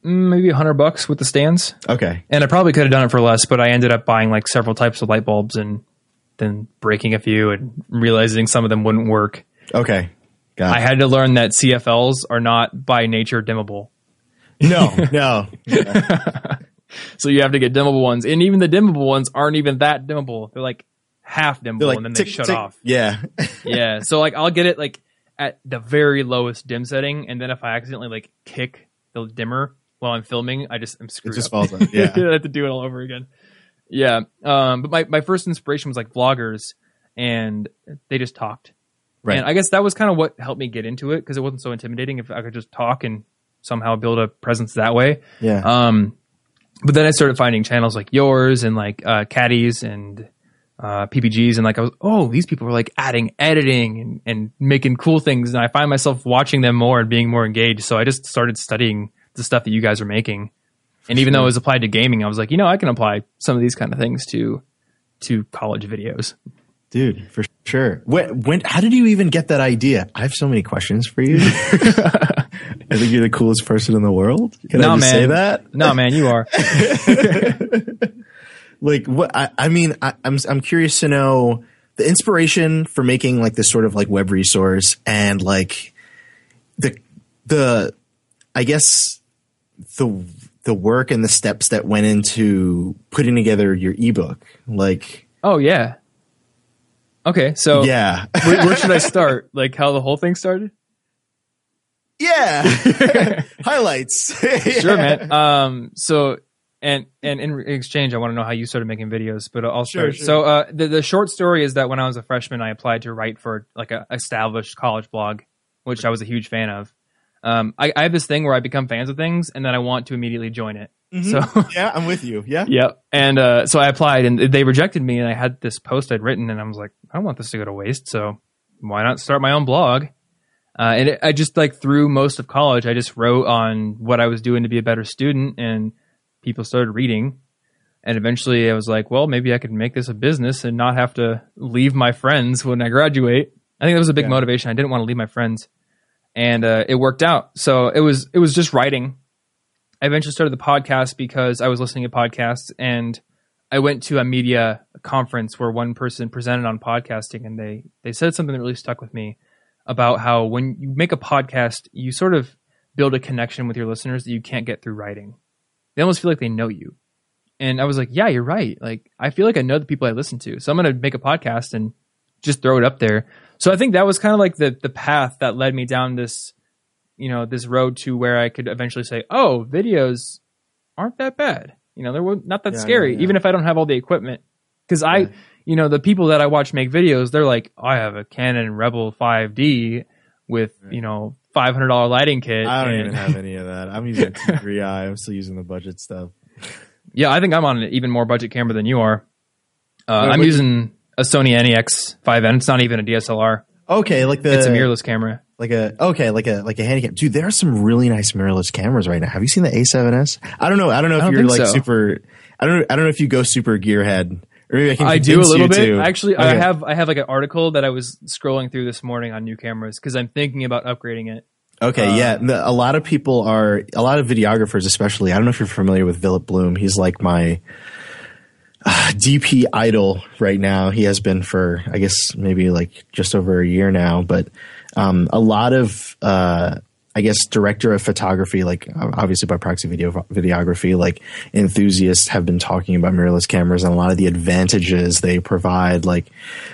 mm, maybe a hundred bucks with the stands, Okay. and I probably could have done it for less, but I ended up buying like several types of light bulbs and then breaking a few and realizing some of them wouldn't work. Okay. Got I it. had to learn that CFLs are not by nature dimmable. no. No. So you have to get dimmable ones, and even the dimmable ones aren't even that dimmable. They're like half dimmable, like and then tick, they shut tick. off. Yeah. yeah. So like I'll get it like at the very lowest dim setting, and then if I accidentally like kick the dimmer while I'm filming, I just I'm screwed. It just up. falls off, yeah. I have to do it all over again. Yeah. Um. But my my first inspiration was like vloggers, and they just talked. Right. And I guess that was kind of what helped me get into it because it wasn't so intimidating if I could just talk and somehow build a presence that way. yeah. Um, but then I started finding channels like yours and like uh, Caddies and uh, PBG's, and like I was, oh, these people are like adding editing and, and making cool things, and I find myself watching them more and being more engaged. So I just started studying the stuff that you guys are making, and even though it was applied to gaming, I was like, you know, I can apply some of these kind of things to to college videos. Dude, for sure. When, when, how did you even get that idea? I have so many questions for you. I think you're the coolest person in the world. Can No, I just man. say that? No, man, you are. Like what? I, I mean, I, I'm I'm curious to know the inspiration for making like this sort of like web resource and like the the I guess the the work and the steps that went into putting together your ebook. Like, Oh yeah. Okay, so yeah, where, where should I start? Like how the whole thing started? yeah, highlights. sure, man. Um, so and and in exchange, I want to know how you started making videos, but I'll Sure, start. sure. So uh, the the short story is that when I was a freshman, I applied to write for like a established college blog, which I was a huge fan of. Um, I, I have this thing where I become fans of things, and then I want to immediately join it. So yeah, I'm with you. Yeah, Yep. And uh, so I applied, and they rejected me. And I had this post I'd written, and I was like, I don't want this to go to waste. So why not start my own blog? Uh, and it, I just like through most of college, I just wrote on what I was doing to be a better student, and people started reading. And eventually, I was like, well, maybe I could make this a business and not have to leave my friends when I graduate. I think that was a big Yeah. motivation. I didn't want to leave my friends, and uh, it worked out. So it was it was just writing. I eventually started the podcast because I was listening to podcasts and I went to a media conference where one person presented on podcasting and they they said something that really stuck with me about how when you make a podcast, you sort of build a connection with your listeners that you can't get through writing. They almost feel like they know you. And I was like, yeah, you're right. Like I feel like I know the people I listen to. So I'm going to make a podcast and just throw it up there. So I think that was kind of like the the path that led me down this you know this road to where I could eventually say, "Oh, videos aren't that bad. You know, they're not that Yeah, scary, yeah, yeah. even if I don't have all the equipment." Because I, you know, the people that I watch make videos, they're like, "I have a Canon Rebel 5D with you know five hundred dollar lighting kit." I don't and- even have any of that. I'm using a T3i. I'm still using the budget stuff. yeah, I think I'm on an even more budget camera than you are. Uh, Wait, I'm using a Sony NEX 5N. It's not even a DSLR. Okay, like the It's a mirrorless camera. like a okay, like a like a handicap. Dude, there are some really nice mirrorless cameras right now. Have you seen the A7S? I don't know. I don't know if don't you're like so. super. I don't. I don't know if you go super gearhead. Or maybe I can. I do a little bit. to. Actually, I have I have like an article that I was scrolling through this morning on new cameras because I'm thinking about upgrading it. Okay, Uh, yeah. The- a lot of people are, a lot of videographers, especially. I don't know if you're familiar with Philip Bloom. He's like my, DP idol right now. He has been for I guess maybe like just over a year now, but um, a lot of uh, I guess director of photography, like obviously by proxy video videography, like enthusiasts have been talking about mirrorless cameras and a lot of the advantages they provide. Like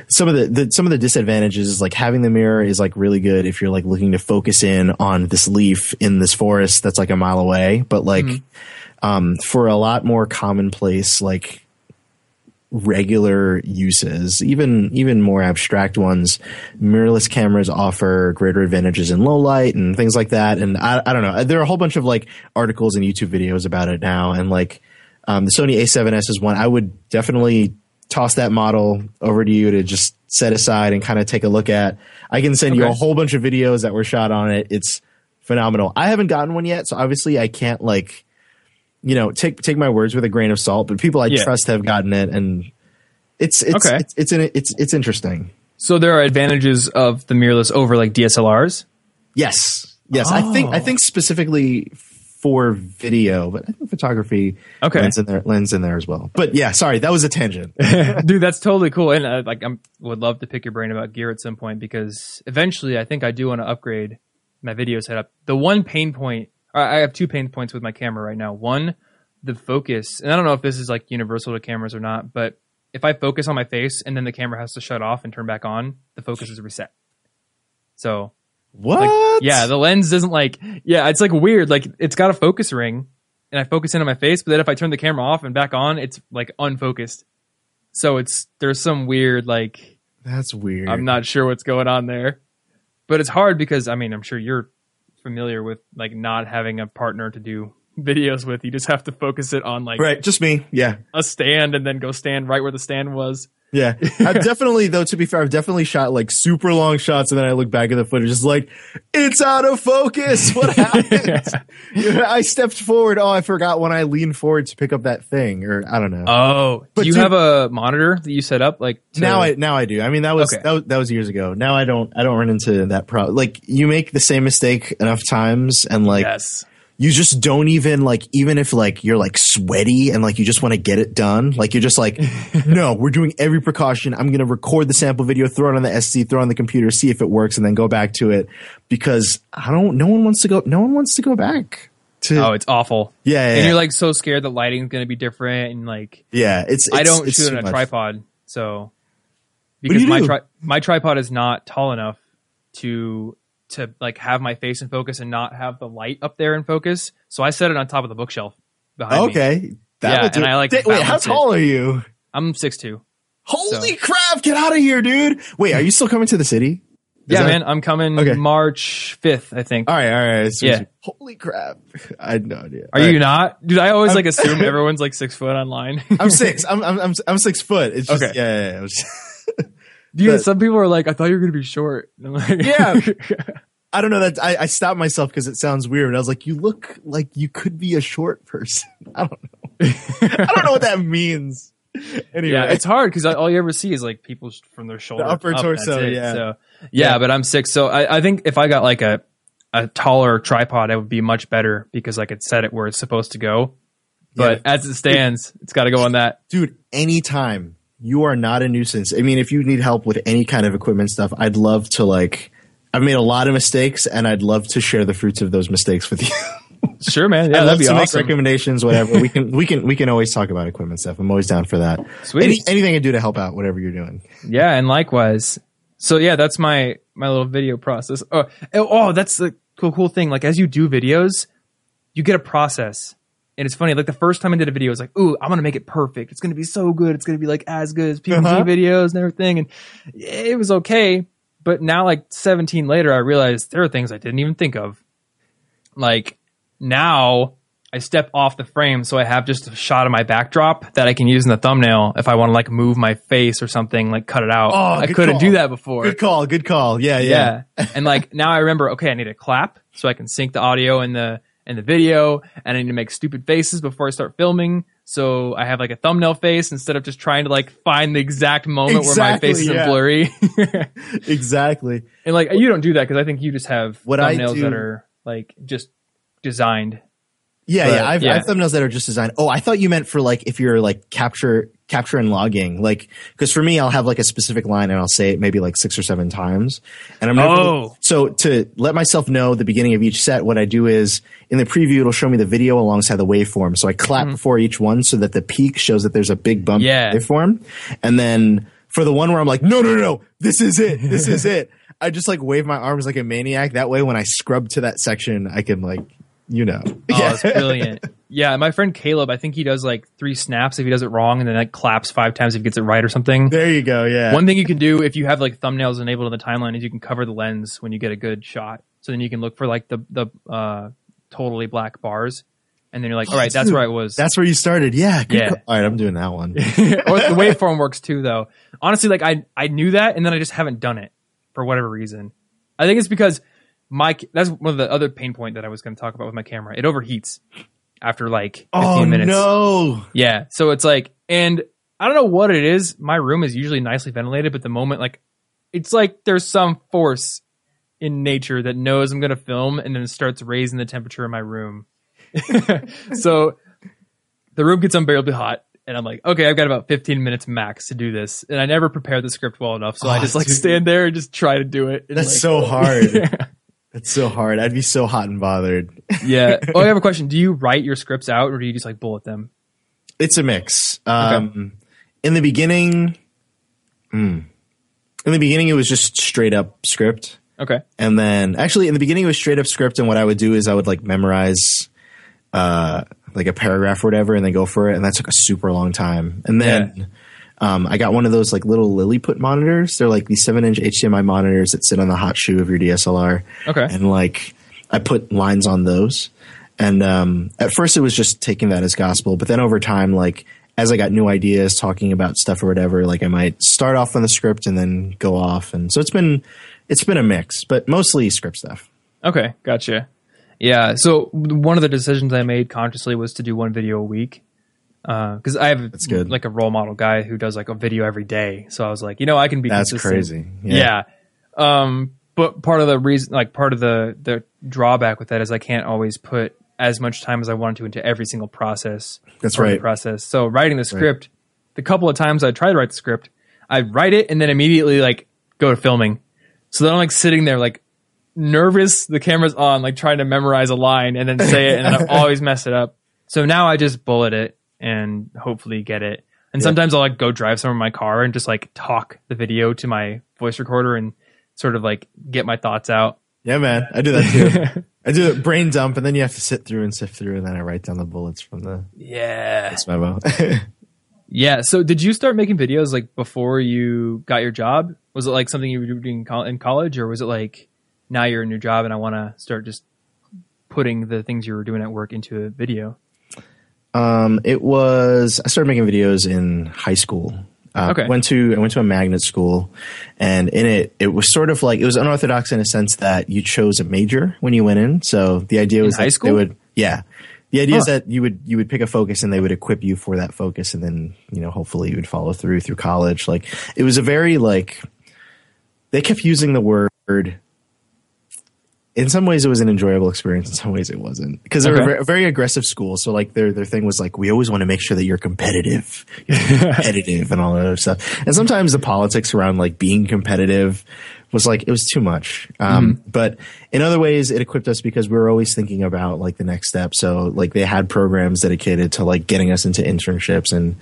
some of the, the some of the disadvantages is like having the mirror is like really good if you're like looking to focus in on this leaf in this forest that's like a mile away, but like. Mm-hmm. Um, for a lot more commonplace, like regular uses, even even more abstract ones, mirrorless cameras offer greater advantages in low light and things like that. And I, I don't know, there are a whole bunch of like articles and YouTube videos about it now. And like um, the Sony A7S is one I would definitely toss that model over to you to just set aside and kind of take a look at. I can send okay. you a whole bunch of videos that were shot on it. It's phenomenal. I haven't gotten one yet, so obviously I can't like you know, take take my words with a grain of salt, but people I yeah. trust have gotten it, and it's it's okay. it's it's, it's it's it's interesting. So there are advantages of the mirrorless over like DSLRs. Yes, yes. Oh. I think I think specifically for video, but I think photography okay. lens in there lens in there as well. But yeah, sorry, that was a tangent, dude. That's totally cool, and uh, like I would love to pick your brain about gear at some point because eventually I think I do want to upgrade my video setup. The one pain point I have two pain points with my camera right now. One, the focus, and I don't know if this is like universal to cameras or not, but if I focus on my face and then the camera has to shut off and turn back on, the focus is reset. So what? Like, yeah, the lens doesn't like. Yeah, it's like weird. Like it's got a focus ring, and I focus in on my face, but then if I turn the camera off and back on, it's like unfocused. So it's there's some weird like. That's weird. I'm not sure what's going on there, but it's hard because I mean I'm sure you're familiar with like not having a partner to do videos with. You just have to focus it on like right, just me. Yeah, a stand and then go stand right where the stand was. Yeah, I've definitely though. To be fair, I've definitely shot like super long shots, and then I look back at the footage, just like it's out of focus. What happened? yeah. I stepped forward. Oh, I forgot when I leaned forward to pick up that thing, or I don't know. Oh, but do you dude, have a monitor that you set up? Like to... now, I now I do. I mean, that was, okay. that was that was years ago. Now I don't I don't run into that problem. Like you make the same mistake enough times, and like yes you just don't even like even if like you're like sweaty and like you just want to get it done like you're just like no we're doing every precaution i'm going to record the sample video throw it on the sd throw it on the computer see if it works and then go back to it because i don't no one wants to go no one wants to go back to, oh it's awful yeah, yeah and yeah. you're like so scared the lighting's going to be different and like yeah it's, it's i don't it's shoot on a much. tripod so because my tri- my tripod is not tall enough to to like have my face in focus and not have the light up there in focus. So I set it on top of the bookshelf behind okay. me. That yeah, and I like. wait, how tall it. are you? I'm six two. Holy so. crap! Get out of here, dude. Wait, are you still coming to the city? Is yeah, that... man, I'm coming okay. March 5th, I think. All right, all right. So yeah. Holy crap. I had no idea. Are all you right. not? Dude, I always I'm, like assume everyone's like six foot online. I'm six. I'm, I'm, I'm, I'm, six foot. It's just, okay. yeah, yeah, yeah. Dude, but, some people are like, I thought you were going to be short. Like, yeah. I don't know that I, I stopped myself because it sounds weird. I was like, you look like you could be a short person. I don't know. I don't know what that means. Anyway. Yeah, it's hard because all you ever see is like people from their shoulder, the upper up, torso. Yeah. So yeah, yeah, but I'm six, so I, I think if I got like a a taller tripod, it would be much better because I could set it where it's supposed to go. But yeah. as it stands, it's got to go on that. Dude, anytime you are not a nuisance. I mean, if you need help with any kind of equipment stuff, I'd love to like I've made a lot of mistakes, and I'd love to share the fruits of those mistakes with you. sure, man. Yeah, I'd love to awesome. make recommendations, whatever. we can, we can, we can always talk about equipment stuff. I'm always down for that. Sweet. Any, anything I do to help out, whatever you're doing. Yeah, and likewise. So yeah, that's my my little video process. Oh, oh, oh that's the cool cool thing. Like as you do videos, you get a process. And it's funny, like the first time I did a video, I was like, ooh, I'm gonna make it perfect. It's gonna be so good. It's gonna be like as good as PBG uh-huh. videos and everything. And it was okay. But now, like 17 later, I realized there are things I didn't even think of. Like now, I step off the frame so I have just a shot of my backdrop that I can use in the thumbnail if I want to like move my face or something, like cut it out. Oh, I couldn't call. do that before. Good call, good call. Yeah, yeah. yeah. and like now I remember, okay, I need a clap so I can sync the audio and the and the video, and I need to make stupid faces before I start filming. So I have like a thumbnail face instead of just trying to like find the exact moment exactly, where my face isn't blurry. exactly. And like you don't do that because I think you just have what thumbnails do, that are like just designed Yeah, But, yeah. I've, yeah. I have thumbnails that are just designed. Oh, I thought you meant for like if you're like capture capture and logging, like because for me, I'll have like a specific line and I'll say it maybe like six or seven times, and I'm Oh. so to let myself know the beginning of each set, what I do is in the preview it'll show me the video alongside the waveform. So I clap mm-hmm. before each one so that the peak shows that there's a big bump in Yeah. the waveform, and then for the one where I'm like, no, no, no, no, this is it, this is it. I just like wave my arms like a maniac. That way, when I scrub to that section, I can like, you know, Oh, it's brilliant. Yeah, my friend Caleb, I think he does like three snaps if he does it wrong, and then like claps five times if he gets it right or something. There you go. Yeah. One thing you can do if you have like thumbnails enabled on the timeline is you can cover the lens when you get a good shot. So then you can look for like the the uh, totally black bars, and then you're like, all right, that's where I was. That's where you started. Yeah. Yeah. call. All right. I'm doing that one. or the waveform works too, though. Honestly, like I I knew that, and then I just haven't done it for whatever reason. I think it's because my that's one of the other pain point that I was going to talk about with my camera. It overheats after like 15 oh, minutes. no. Yeah. So it's like, and I don't know what it is. My room is usually nicely ventilated, but the moment, like, it's like there's some force in nature that knows I'm going to film and then starts raising the temperature in my room. so the room gets unbearably hot. And I'm like, okay, I've got about 15 minutes max to do this. And I never prepared the script well enough. So I Oh, just like dude. stand there and just try to do it. And, That's like- so hard. That's so hard. I'd be so hot and bothered. yeah. Oh, I have a question. Do you write your scripts out or do you just like bullet them? It's a mix. Um, In the beginning, hmm. in the beginning, it was just straight up script. Okay. And then actually in the beginning it was straight up script and what I would do is I would like memorize uh like a paragraph or whatever and then go for it and that took a super long time. And then um I got one of those like little Lilliput monitors. They're like these 7 inch HDMI monitors that sit on the hot shoe of your DSLR. Okay. And like I put lines on those. And um at first it was just taking that as gospel, but then over time like as I got new ideas talking about stuff or whatever, like I might start off on the script and then go off. And so it's been it's been a mix, but mostly script stuff. Okay, gotcha. Yeah, so one of the decisions I made consciously was to do one video a week. Because I have That's good. like a role model guy who does like a video every day. So I was like, you know, I can be That's consistent. crazy. Yeah. Um, but part of the reason, like part of the the drawback with that is I can't always put as much time as I want to into every single process. That's right. process. So writing the script, the couple of times I try to write the script, I write it and then immediately like go to filming. So then I'm like sitting there like nervous, the camera's on, like trying to memorize a line and then say it, and then I always mess it up. So now I just bullet it and hopefully get it. And sometimes I'll like go drive somewhere in my car and just like talk the video to my voice recorder and sort of like get my thoughts out. Yeah, man. I do that too. I do a brain dump and then you have to sit through and sift through and then I write down the bullets from the Yeah. memo. Yeah. So did you start making videos like before you got your job? Was it like something you were doing in college or was it like now you're in your job and I want to start just putting the things you were doing at work into a video? Um, it was, I started making videos in high school. Uh, Okay. Went to I went to a magnet school, and in it it was sort of like it was unorthodox in a sense that you chose a major when you went in. So the idea was high that school? they would yeah. The idea is that you would you would pick a focus and they would equip you for that focus, and then you know hopefully you would follow through through college. Like it was a very like they kept using the word. In some ways, it was an enjoyable experience. In some ways, it wasn't because they were Okay. a very, very aggressive school. So, like their their thing was like, we always want to make sure that you're competitive, you're competitive, and all that other stuff. And sometimes the politics around like being competitive was like it was too much. Um, But in other ways, it equipped us because we were always thinking about like the next step. So, like they had programs dedicated to like getting us into internships and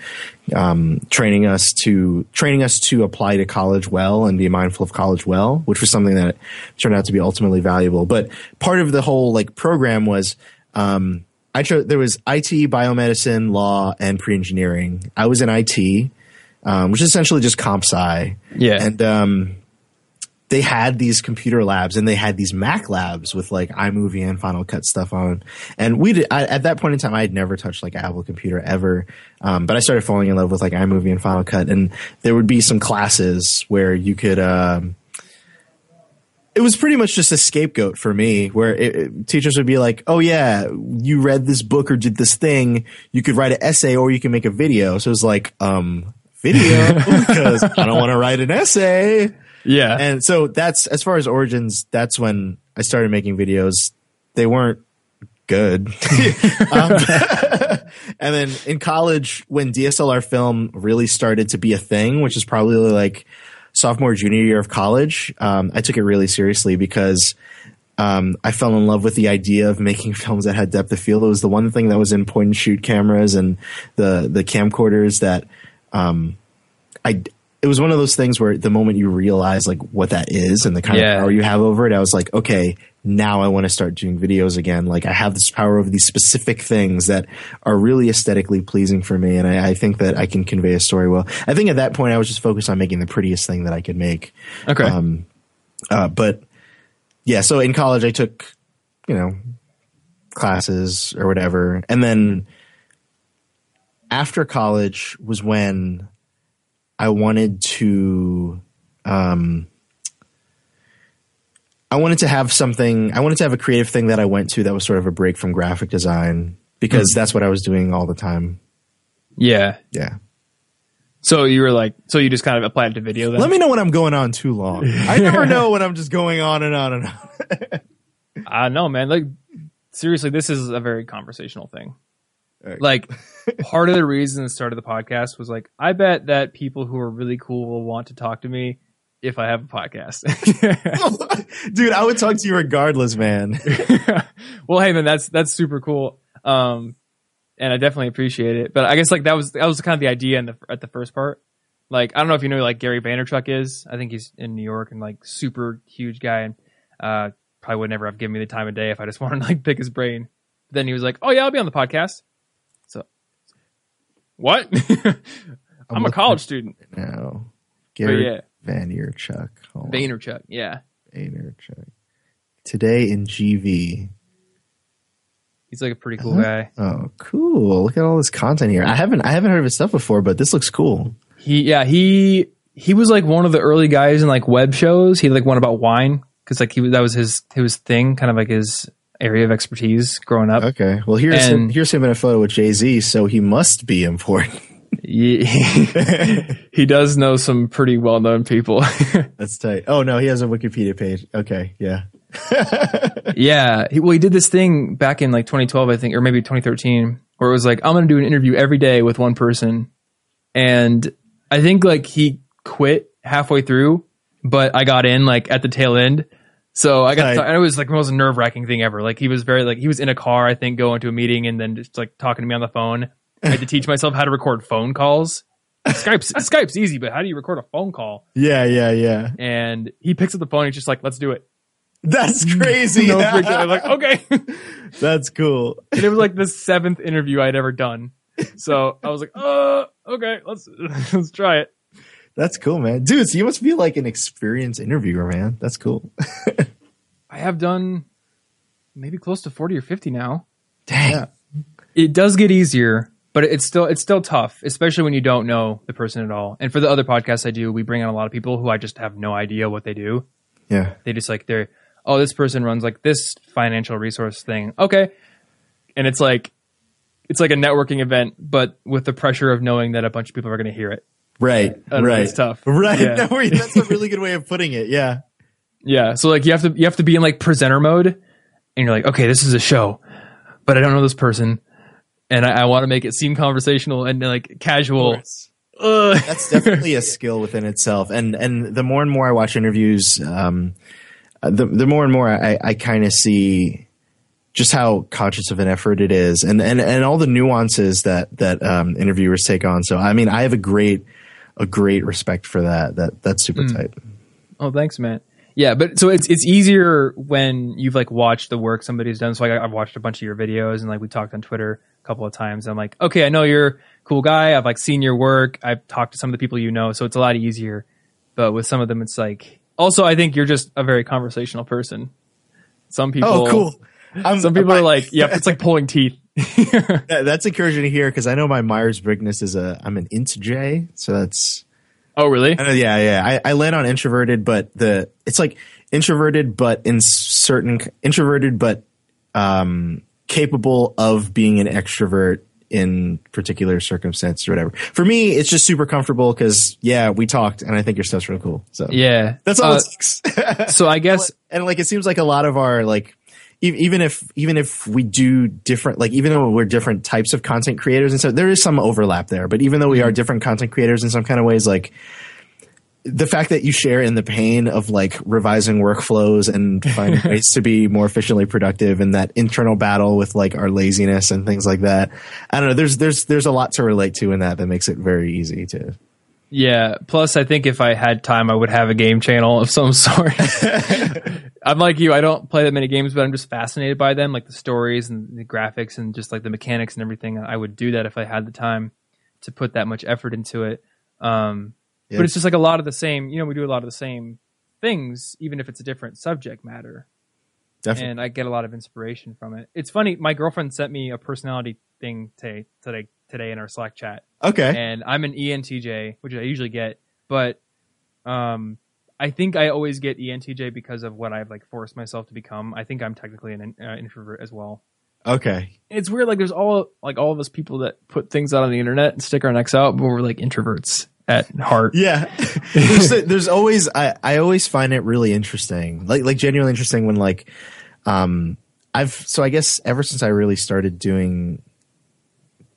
um, training us to training us to apply to college well and be mindful of college well, which was something that turned out to be ultimately valuable. But part of the whole like program was um, I chose there was IT, biomedicine, law, and pre-engineering. I was in IT, um, which is essentially just comp sci. Yeah. and um, they had these computer labs and they had these Mac labs with like iMovie and Final Cut stuff on. And we did, I, at that point in time, I had never touched like Apple computer ever. Um, but I started falling in love with like iMovie and Final Cut. And there would be some classes where you could, um, it was pretty much just a scapegoat for me where it, it- teachers would be like, Oh yeah, you read this book or did this thing. You could write an essay or you can make a video. So it was like, um, video because I don't want to write an essay. Yeah. And so that's as far as origins, that's when I started making videos. They weren't good. um, and then in college, when DSLR film really started to be a thing, which is probably like sophomore, junior year of college, um, I took it really seriously because um, I fell in love with the idea of making films that had depth of field. It was the one thing that was in point and shoot cameras and the the camcorders that um, I. It was one of those things where the moment you realize like what that is and the kind Yeah. of power you have over it, I was like, okay, now I want to start doing videos again. Like I have this power over these specific things that are really aesthetically pleasing for me, and I, I think that I can convey a story well. I think at that point I was just focused on making the prettiest thing that I could make. Okay. Um, uh, but yeah, so in college I took, you know, classes or whatever, and then after college was when I wanted to, um, I wanted to have something. I wanted to have a creative thing that I went to that was sort of a break from graphic design because that's what I was doing all the time. yeah. Yeah. So you were like, so you just kind of applied to video then? Let me know when I'm going on too long. I never know when I'm just going on and on and on. I know, man. Like, seriously, this is a very conversational thing. Right. Like, part of the reason the start of the podcast was like, I bet that people who are really cool will want to talk to me if I have a podcast. Dude, I would talk to you regardless, man. well, hey, man, that's that's super cool. Um, and I definitely appreciate it. But I guess like that was that was kind of the idea in the at the first part. Like, I don't know if you know who, like Gary Vaynerchuk is. I think he's in New York and like super huge guy and uh probably would never have given me the time of day if I just wanted to like pick his brain. But then he was like, "Oh yeah, I'll be on the podcast." What? I'm, a college student. No. Gary yeah, Vaynerchuk. Hold. Vaynerchuk. Yeah, Vaynerchuk. Today in GV. he's like a pretty cool Uh-huh. guy. Oh, cool! Look at all this content here. I haven't I haven't heard of his stuff before, but this looks cool. He yeah he he was like one of the early guys in like web shows. He like one about wine because like he that was his his thing, kind of like his area of expertise growing up. Okay. Well, here's him, here's him in a photo with Jay Z, so he must be important. He, he does know some pretty well known people. That's tight. Oh no, he has a Wikipedia page. Okay, yeah. yeah, he, well he did this thing back in like 2012, I think, or maybe 2013, where it was like I'm going to do an interview every day with one person, and I think like he quit halfway through, but I got in like at the tail end. So I got, and it was like the most nerve wracking thing ever. Like he was very like he was in a car, I think, going to a meeting, and then just like talking to me on the phone. I had to teach myself how to record phone calls. Skype's Skype's easy, but how do you record a phone call? Yeah, yeah, yeah. And he picks up the phone. He's just like, "Let's do it." That's crazy. No. I'm like, okay. That's cool. and it was like the seventh interview I'd ever done. So I was like, "Uh, okay, let's let's try it." That's cool, man. Dude, so you must be like an experienced interviewer, man. That's cool. I have done maybe close to forty or fifty now. Dang. it does get easier, but it's still it's still tough, especially when you don't know the person at all. And for the other podcasts I do, we bring on a lot of people who I just have no idea what they do. Yeah. They just like they're oh this person runs like this financial resource thing. Okay. And it's like it's like a networking event, but with the pressure of knowing that a bunch of people are going to hear it. Right. I don't know, right. it's tough. Right. Yeah. No, that's a really good way of putting it. Yeah. Yeah. So like you have to you have to be in like presenter mode and you're like, okay, this is a show, but I don't know this person. And I, I want to make it seem conversational and like casual. That's definitely a skill within itself. And and the more and more I watch interviews, um, the the more and more I, I kind of see just how conscious of an effort it is, and and and all the nuances that that um, interviewers take on. So I mean, I have a great a great respect for that. That that's super Mm. tight. Oh, thanks, man. Yeah, but so it's it's easier when you've like watched the work somebody's done. So like I've watched a bunch of your videos and like we talked on Twitter a couple of times. I'm like, okay, I know you're a cool guy. I've like seen your work. I've talked to some of the people you know, so it's a lot easier. But with some of them, it's like also I think you're just a very conversational person. Some people, Oh, cool. I'm, Some people my- are like, yep, it's like pulling teeth. that- that's encouraging to hear because I know my Myers Briggs is a I'm an INTJ, so that's oh, really? Know, yeah, yeah. I, I land on introverted, but the it's like introverted, but in certain introverted, but um, capable of being an extrovert in particular circumstances or whatever. For me, it's just super comfortable because yeah, we talked, and I think your stuff's real cool. So Yeah, that's all Uh, it takes. so I guess and like it seems like a lot of our like even if even if we do different like even though we're different types of content creators and so there is some overlap there but even though we are mm-hmm. different content creators in some kind of ways like the fact that you share in the pain of like revising workflows and finding ways to be more efficiently productive and that internal battle with like our laziness and things like that i don't know there's there's there's a lot to relate to in that that makes it very easy to Yeah. Plus, I think if I had time, I would have a game channel of some sort. I'm like you. I don't play that many games, but I'm just fascinated by them, like the stories and the graphics and just like the mechanics and everything. I would do that if I had the time to put that much effort into it. Um, Yeah. But it's just like a lot of the same. You know, we do a lot of the same things, even if it's a different subject matter. definitely and I get a lot of inspiration from it. It's funny. My girlfriend sent me a personality thing today, today, today in our Slack chat, okay and I'm an ENTJ, which I usually get, but um, I think I always get ENTJ because of what I've like forced myself to become. I think I'm technically an uh, introvert as well. okay It's weird. Like there's all like all of us people that put things out on the internet and stick our necks out, but we're like introverts at heart. Yeah, there's, there's always I, I always find it really interesting, like like genuinely interesting when like, um, I've so I guess ever since I really started doing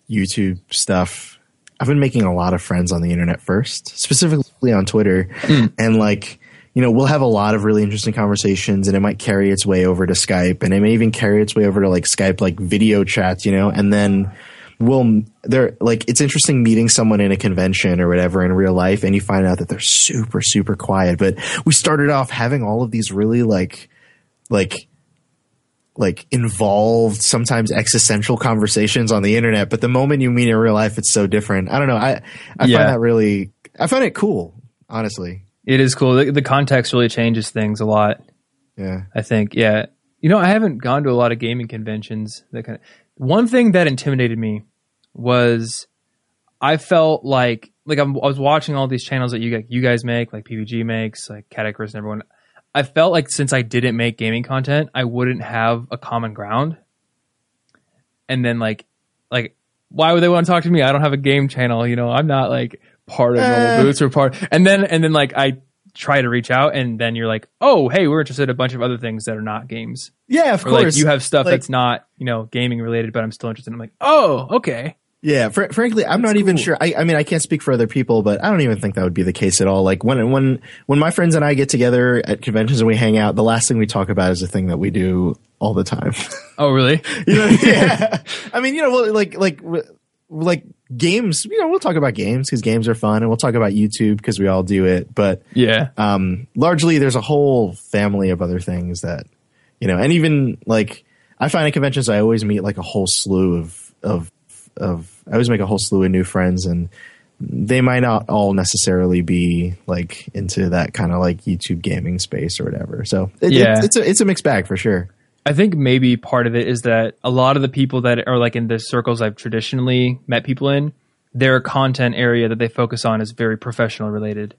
YouTube stuff, I've been making a lot of friends on the internet first, specifically on Twitter, hmm. and like. You know, we'll have a lot of really interesting conversations and it might carry its way over to Skype and it may even carry its way over to like Skype, like video chats, you know, and then we'll, they're like it's interesting meeting someone in a convention or whatever in real life and you find out that they're super super quiet. But we started off having all of these really like like like involved sometimes existential conversations on the internet but the moment you meet in real life it's so different i don't know i i Yeah. find that really i find it cool honestly It is cool. The, the context really changes things a lot. yeah I think, yeah. You know, I haven't gone to a lot of gaming conventions. That kind of one thing that intimidated me was I felt like like I'm, I was watching all these channels that you you guys make, like PBG makes, like Caddicarus and everyone. I felt like since I didn't make gaming content, I wouldn't have a common ground. And then like like why would they want to talk to me? I don't have a game channel, you know. I'm not like part of. Normal uh. Boots or part. And then and then like I try to reach out and then you're like, "Oh, hey, we're interested in a bunch of other things that are not games." yeah of Or like course you have stuff Like- that's not, you know, gaming related, but I'm still interested. I'm like, "Oh, okay." Yeah, fr- frankly, I'm not That's even cool. sure. I, I mean, I can't speak for other people, but I don't even think that would be the case at all. Like when when when my friends and I get together at conventions and we hang out, the last thing we talk about is a thing that we do all the time. Oh, really? you know, yeah. I mean, you know, well, like like like games. You know, we'll talk about games because games are fun, and we'll talk about YouTube because we all do it. But yeah. um, largely there's a whole family of other things that you know and even like i find at conventions i always meet like a whole slew of of of i always make a whole slew of new friends and they might not all necessarily be like into that kind of like youtube gaming space or whatever so it, Yeah. it's, it's a it's a mixed bag for sure I think maybe part of it is that a lot of the people that are like in the circles I've traditionally met people in, their content area that they focus on is very professional related.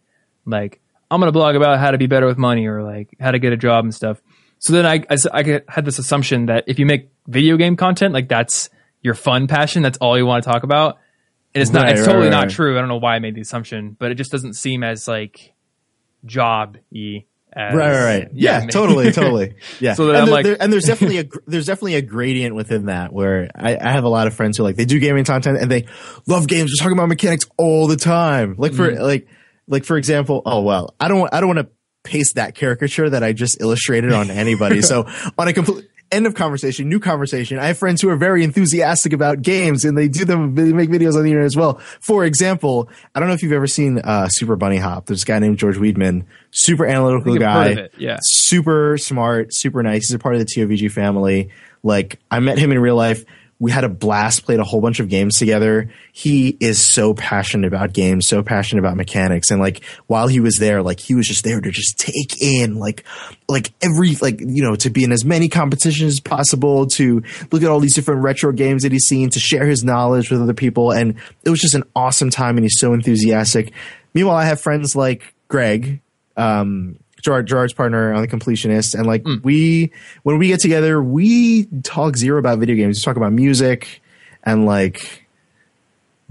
Like, I'm going to blog about how to be better with money or like how to get a job and stuff. So then I get- had this assumption that if you make video game content, like that's your fun passion, that's all you want to talk about. And it's not, Right, it's right, totally right, not true. I don't know why I made the assumption, but it just doesn't seem as like job y. right right right yeah, maybe. totally totally yeah So and, I'm there- like- there- and there's definitely a there's definitely a gradient within that where I, I have a lot of friends who like they do gaming content and they love games they're talking about mechanics all the time like for Mm-hmm. like like for example oh well i don't i don't want to paste that caricature that i just illustrated on anybody so on a complete end of conversation new conversation i have friends who are very enthusiastic about games and they do them they make videos on the internet as well for example i don't know if you've ever seen uh Super Bunnyhop there's a guy named George Weidman super analytical guy heard of it, yeah. super smart, super nice. He's a part of the TOVG family. Like I met him in real life. We had a blast, played a whole bunch of games together. He is so passionate about games, so passionate about mechanics. And like while he was there, like he was just there to just take in like like every like you know, to be in as many competitions as possible, to look at all these different retro games that he's seen, to share his knowledge with other people. And it was just an awesome time and he's so enthusiastic. Meanwhile, I have friends like Greg, um, Jirard, Jirard's partner on the completionist, and like hmm. we, when we get together, we talk zero about video games. We talk about music and like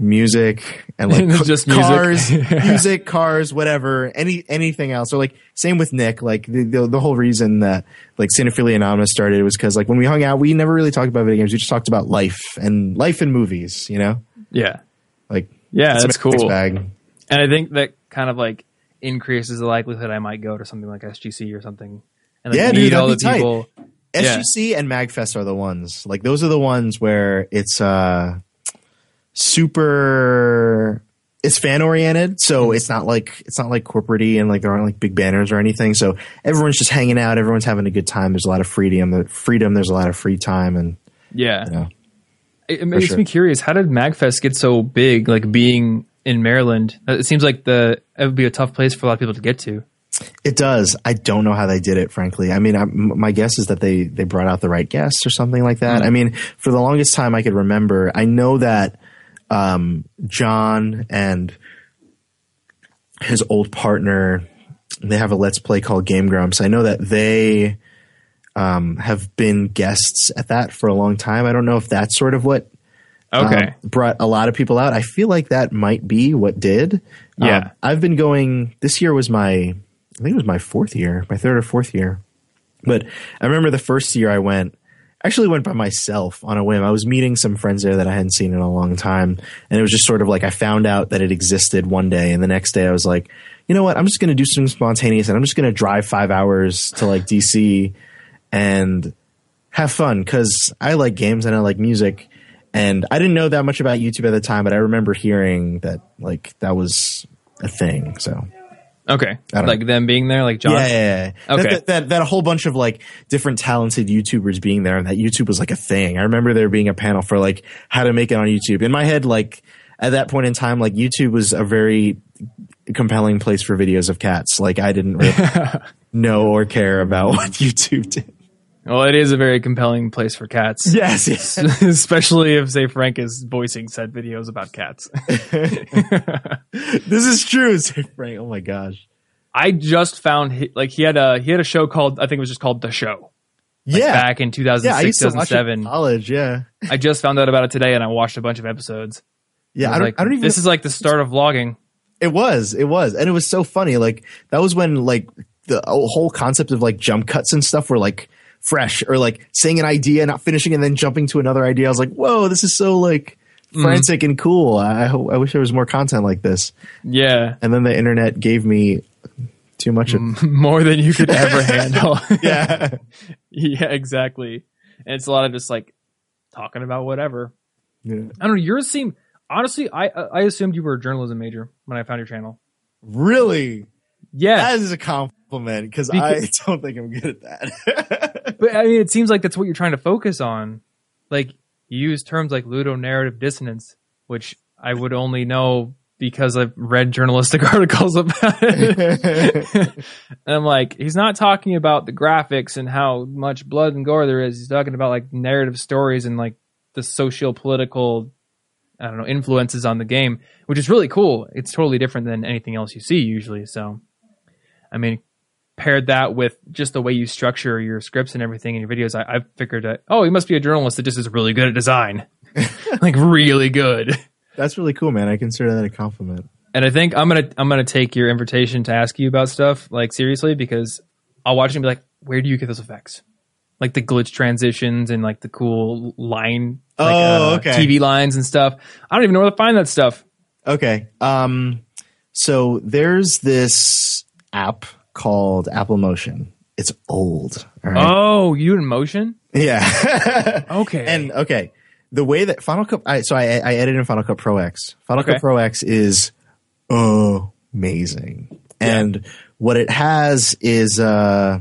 music and like Just music. cars, music, cars, whatever, any anything else. Or like same with Nick. Like the the, the whole reason that like Cinephilia Anonymous started was because like when we hung out, we never really talked about video games. We just talked about life and life and movies. You know, Yeah. like Yeah, that's cool. Bag. And I think that kind of like increases the likelihood I might go to something like SGC or something. And like Yeah, meet dude, all the tight. people. Yeah. SGC and Magfest are the ones. Like those are the ones where it's uh super it's fan oriented, so Mm-hmm. it's not like it's not like corporate and like there aren't like big banners or anything. So everyone's just hanging out, everyone's having a good time. There's a lot of freedom, the freedom, there's a lot of free time and Yeah. you know. It, it makes sure. me curious. How did Magfest get so big? Like being in Maryland, it seems like the it would be a tough place for a lot of people to get to. It does. I don't know how they did it, frankly. I mean, I, my guess is that they they brought out the right guests or something like that. I mean, for the longest time I could remember, I know that um, Jon and his old partner they have a let's play called Game Grumps. I know that they um, have been guests at that for a long time. I don't know if that's sort of what Okay. um, brought a lot of people out. I feel like that might be what did. Yeah. Um, I've been going. This year was my, I think it was my fourth year, my third or fourth year. But I remember the first year I went. I Actually, went by myself on a whim. I was meeting some friends there that I hadn't seen in a long time, and it was just sort of like I found out that it existed one day, and the next day I was like, you know what? I'm just going to do something spontaneous, and I'm just going to drive five hours to like DC and have fun because I like games and I like music. And I didn't know that much about YouTube at the time, but I remember hearing that like that was a thing. So okay. Like them being there, like Jon. yeah, yeah, yeah. Okay. That, that, that that a whole bunch of like different talented YouTubers being there, and that YouTube was like a thing. I remember there being a panel for like how to make it on YouTube. In my head, like at that point in time, like YouTube was a very compelling place for videos of cats. Like I didn't really know or care about what YouTube did. Well, it is a very compelling place for cats. Yes, yes. Especially if, zefrank is voicing said videos about cats. this is true. Say Frank. Oh my gosh. I just found he, like he had a he had a show called I think it was just called The Show yeah. back in 2006 I used to watch it in 2007. college. Yeah. I just found out about it today and I watched a bunch of episodes. Yeah. I I don't, like, I don't even this is like the start of vlogging. It was, it was, and it was so funny. Like that was when like the whole concept of like jump cuts and stuff were like fresh, or like saying an idea, not finishing, and then jumping to another idea. I was like, whoa, this is so like mm-hmm. frantic and cool. I I wish there was more content like this. Yeah, And then the internet gave me too much of more than you could ever handle. yeah. yeah, exactly. And it's a lot of just like talking about whatever. yeah. I don't know. Yours seem honestly. I I assumed you were a journalism major when I found your channel. Really, Yeah, that is a compliment because I don't think I'm good at that. but I mean, it seems like that's what you're trying to focus on. Like you use terms like ludonarrative dissonance, which I would only know because I've read journalistic articles about it. and I'm like, he's not talking about the graphics and how much blood and gore there is. He's talking about like narrative stories and like the social political, I don't know, influences on the game, which is really cool. It's totally different than anything else you see usually. So, I mean, paired that with just the way you structure your scripts and everything in your videos, I, I figured that, oh, he must be a journalist that just is really good at design. like really good. That's really cool, man. I consider that a compliment. And I think I'm gonna I'm gonna take your invitation to ask you about stuff like seriously because I'll watch it and be like, where do you get those effects? Like the glitch transitions and like the cool line, like, Oh, uh, okay. TV lines and stuff. I don't even know where to find that stuff. Okay. Um, so there's this app called Apple Motion. It's old. Right. Oh, you in motion? Yeah. Okay. and okay, the way that Final Cut, I, so I, I edited in Final Cut Pro X. Final Okay. Cut Pro X is amazing, and what it has is uh,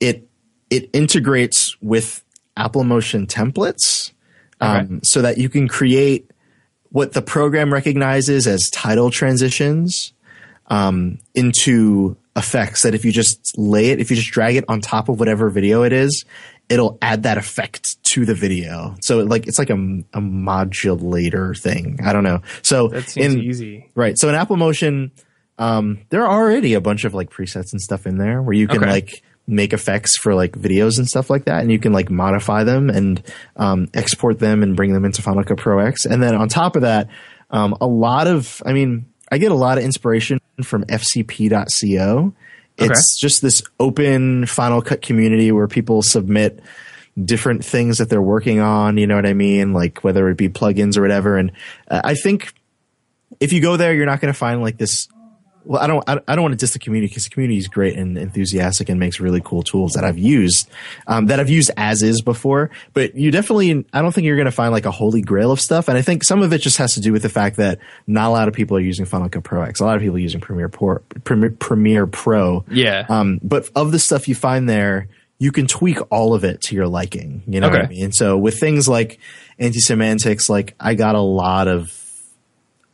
it it integrates with Apple Motion templates, um, so that you can create what the program recognizes as title transitions um, into effects that if you just lay it, if you just drag it on top of whatever video it is, it'll add that effect to the video. So it, like it's like a, a modulator thing. I don't know. So that seems in easy. right, so in Apple Motion, um, there are already a bunch of like presets and stuff in there where you can Okay. like make effects for like videos and stuff like that, and you can like modify them and um, export them and bring them into Final Cut Pro X. And then on top of that, um, a lot of, I mean, I get a lot of inspiration from FCP.co. It's just this open Final Cut community where people submit different things that they're working on. You know what I mean? Like whether it be plugins or whatever. And uh, I think if you go there, you're not going to find like this. Well, I don't. I I don't want to diss the community because the community is great and enthusiastic and makes really cool tools that I've used, um, that I've used as is before. But you definitely, I don't think you're going to find like a holy grail of stuff. And I think some of it just has to do with the fact that not a lot of people are using Final Cut Pro X. A lot of people are using Premiere Pro. Premiere, Premiere Pro. Yeah. Um, but of the stuff you find there, you can tweak all of it to your liking. You know what I Okay. mean? And so with things like anti-semantics, like I got a lot of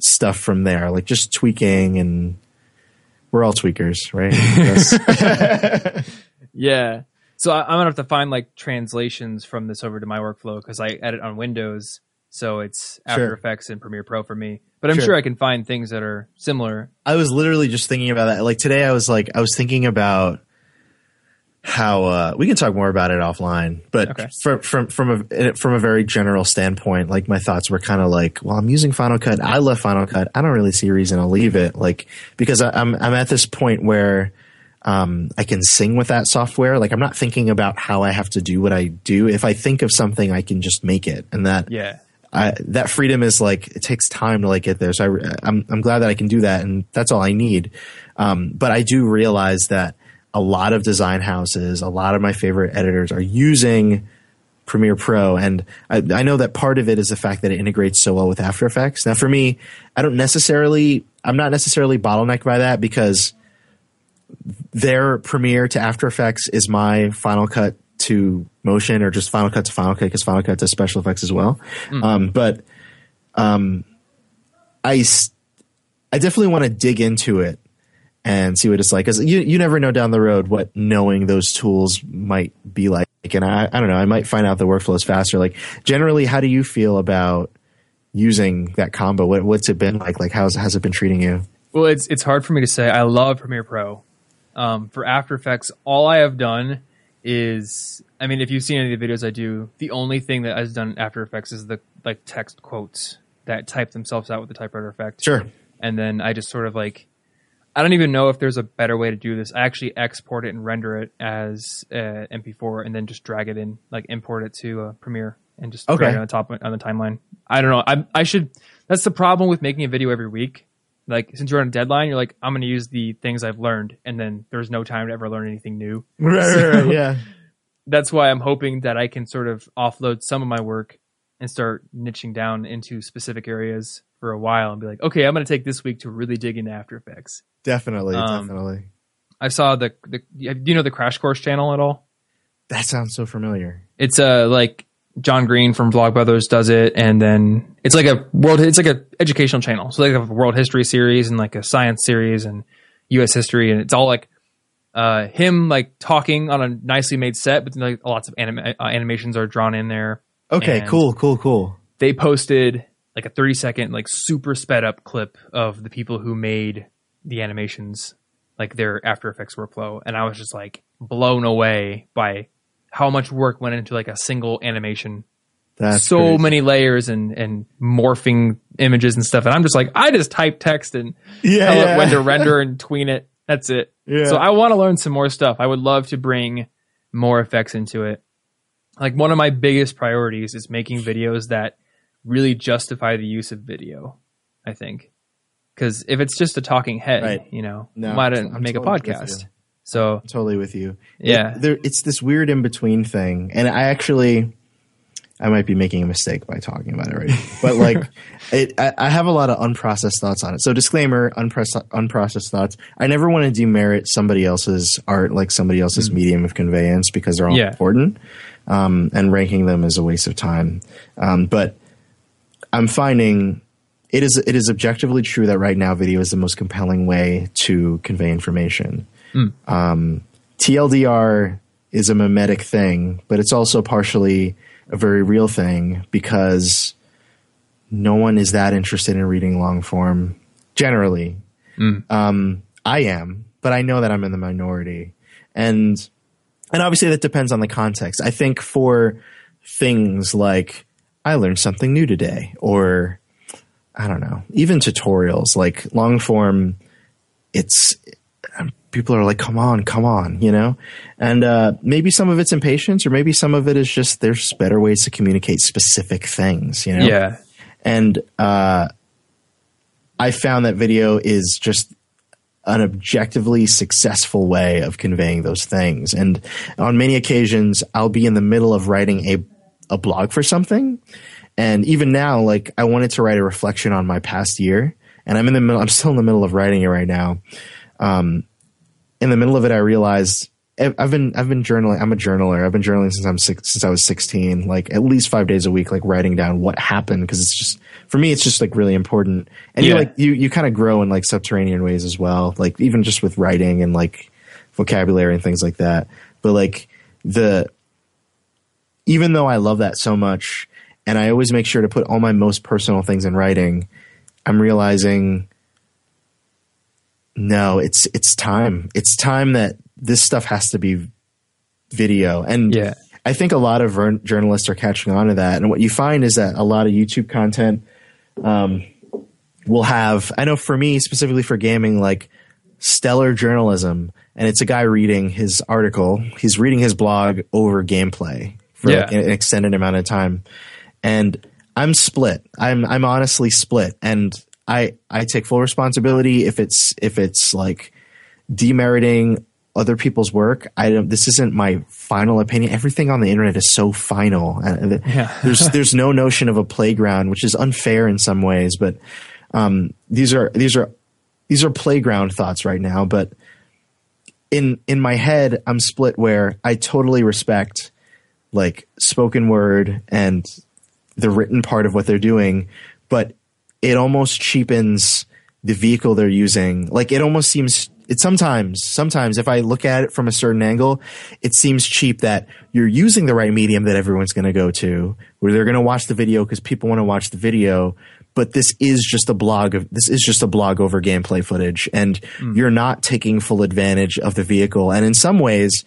stuff from there, like just tweaking and we're all tweakers, right? Yeah. So I, I'm gonna have to find like translations from this over to my workflow because I edit on Windows, so it's After Sure. Effects and Premiere Pro for me. But I'm Sure. sure I can find things that are similar. I was literally just thinking about that. Like today I was like I was thinking about how uh, we can talk more about it offline, but Okay. from from from a from a very general standpoint, like my thoughts were kind of like, well, I'm using Final Cut. I love Final Cut. I don't really see a reason to leave it, like because I, I'm I'm at this point where um, I can sing with that software. Like I'm not thinking about how I have to do what I do. If I think of something, I can just make it, and that Yeah. I, that freedom is like it takes time to like get there. So I, I'm I'm glad that I can do that, and that's all I need. Um, but I do realize that a lot of design houses, a lot of my favorite editors are using Premiere Pro, and I, I know that part of it is the fact that it integrates so well with After Effects. Now, for me, I don't necessarily, I'm not necessarily bottlenecked by that because their Premiere to After Effects is my Final Cut to Motion, or just Final Cut to Final Cut because Final Cut does special effects as well. Um, but um, I, I definitely want to dig into it and see what it's like because you you never know down the road what knowing those tools might be like. And I I don't know, I might find out the workflows faster. Like generally, how do you feel about using that combo? What what's it been like? Like how's has it been treating you? Well, it's it's hard for me to say. I love Premiere Pro. Um, for After Effects, all I have done is, I mean, if you've seen any of the videos I do, the only thing that I've done in After Effects is the like text quotes that type themselves out with the typewriter effect. Sure. and then I just sort of like I don't even know if there's a better way to do this. I actually export it and render it as uh, MP4 and then just drag it in, like import it to uh, Premiere and just Okay. drag it on the top on the timeline. I don't know. I I should. That's the problem with making a video every week. Like since you're on a deadline, you're like I'm going to use the things I've learned, and then there's no time to ever learn anything new. Right, right, right, yeah. That's why I'm hoping that I can sort of offload some of my work and start niching down into specific areas for a while and be like, okay, I'm going to take this week to really dig into After Effects. Definitely, Um, definitely. I saw the, the do you know the Crash Course channel at all? That sounds so familiar. It's uh like John Green from Vlogbrothers does it, and then it's like a world. It's like a educational channel. So they have a world history series and like a science series and U.S. history, and it's all like uh him like talking on a nicely made set, but then, like lots of anima- uh, animations are drawn in there. Okay, cool, cool, cool. They posted like a 30 second like super sped up clip of the people who made the animations like their after effects workflow and i was just like blown away by how much work went into like a single animation That's so crazy. many layers and and morphing images and stuff and i'm just like i just type text and Yeah, tell yeah. it when to render and tween it that's it Yeah. so i want to learn some more stuff i would love to bring more effects into it like one of my biggest priorities is making videos that really justify the use of video i think because if it's just a talking head Right. you know No, why I'm- don't I'm make a totally with podcast so totally with you. Yeah. It- there, it's this weird in between thing, and I actually, I might be making a mistake by talking about it right, now. but like, it, I, I have a lot of unprocessed thoughts on it. So disclaimer: unprocessed, unprocessed thoughts. I never want to demerit somebody else's art, like somebody else's medium of conveyance, because they're all Yeah. important, um, and ranking them is a waste of time. Um, but I'm finding it is it is objectively true that right now video is the most compelling way to convey information. Um, TLDR is a mimetic thing, but it's also partially a very real thing because no one is that interested in reading long form generally. Um, I am, but I know that I'm in the minority, and and obviously that depends on the context. I think for things like I learned something new today, or I don't know, even tutorials like long form. It's people are like, come on, come on, you know? And uh, maybe some of it's impatience, or maybe some of it is just there's better ways to communicate specific things, you know? Yeah. And uh, I found that video is just an objectively successful way of conveying those things. And on many occasions, I'll be in the middle of writing a, a blog for something. And even now, like I wanted to write a reflection on my past year and I'm in the middle, I'm still in the middle of writing it right now. Um, in the middle of it, I realized I've been I've been journaling. I'm a journaler. I've been journaling since I'm six, since I was 16. Like at least five days a week, like writing down what happened because it's just for me, it's just like really important. And Yeah. you like you you kind of grow in like subterranean ways as well. Like even just with writing and like vocabulary and things like that. But like the even though I love that so much, and I always make sure to put all my most personal things in writing, I'm realizing no, it's it's time. It's time that this stuff has to be video. And Yeah. I think a lot of ver- journalists are catching on to that. And what you find is that a lot of YouTube content um, will have, I know for me, specifically for gaming, like stellar journalism. And it's a guy reading his article, he's reading his blog over gameplay for like an extended amount of time. And I'm split. I'm I'm honestly split. And I I take full responsibility if it's if it's like demeriting other people's work. I don't. This isn't my final opinion. Everything on the internet is so final. Yeah. there's there's no notion of a playground, which is unfair in some ways. But um, these are these are these are playground thoughts right now. But in in my head, I'm split where I totally respect like spoken word and the written part of what they're doing, but it almost cheapens the vehicle they're using. Like it almost seems it sometimes sometimes if I look at it from a certain angle, it seems cheap that you're using the right medium that everyone's going to go to, where they're going to watch the video because people want to watch the video. But this is just a blog of this is just a blog over gameplay footage, and hmm. you're not taking full advantage of the vehicle. And in some ways,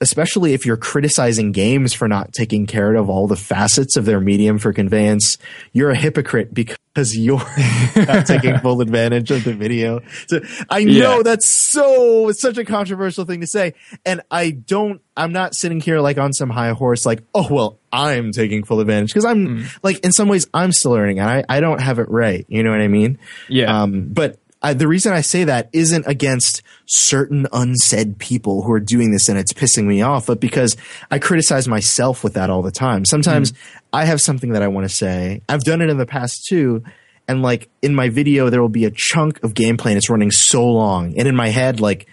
especially if you're criticizing games for not taking care of all the facets of their medium for conveyance, you're a hypocrite because you're not taking full advantage of the video. So I know Yeah. that's so it's such a controversial thing to say, and I don't. I'm not sitting here like on some high horse, like oh well, I'm taking full advantage because I'm like in some ways I'm still learning and I I don't have it right. You know what I mean? Yeah. Um, but I, the reason I say that isn't against certain unsaid people who are doing this and it's pissing me off, but because I criticize myself with that all the time. Sometimes I have something that I want to say. I've done it in the past too. And like in my video, there will be a chunk of gameplay and it's running so long. And in my head, like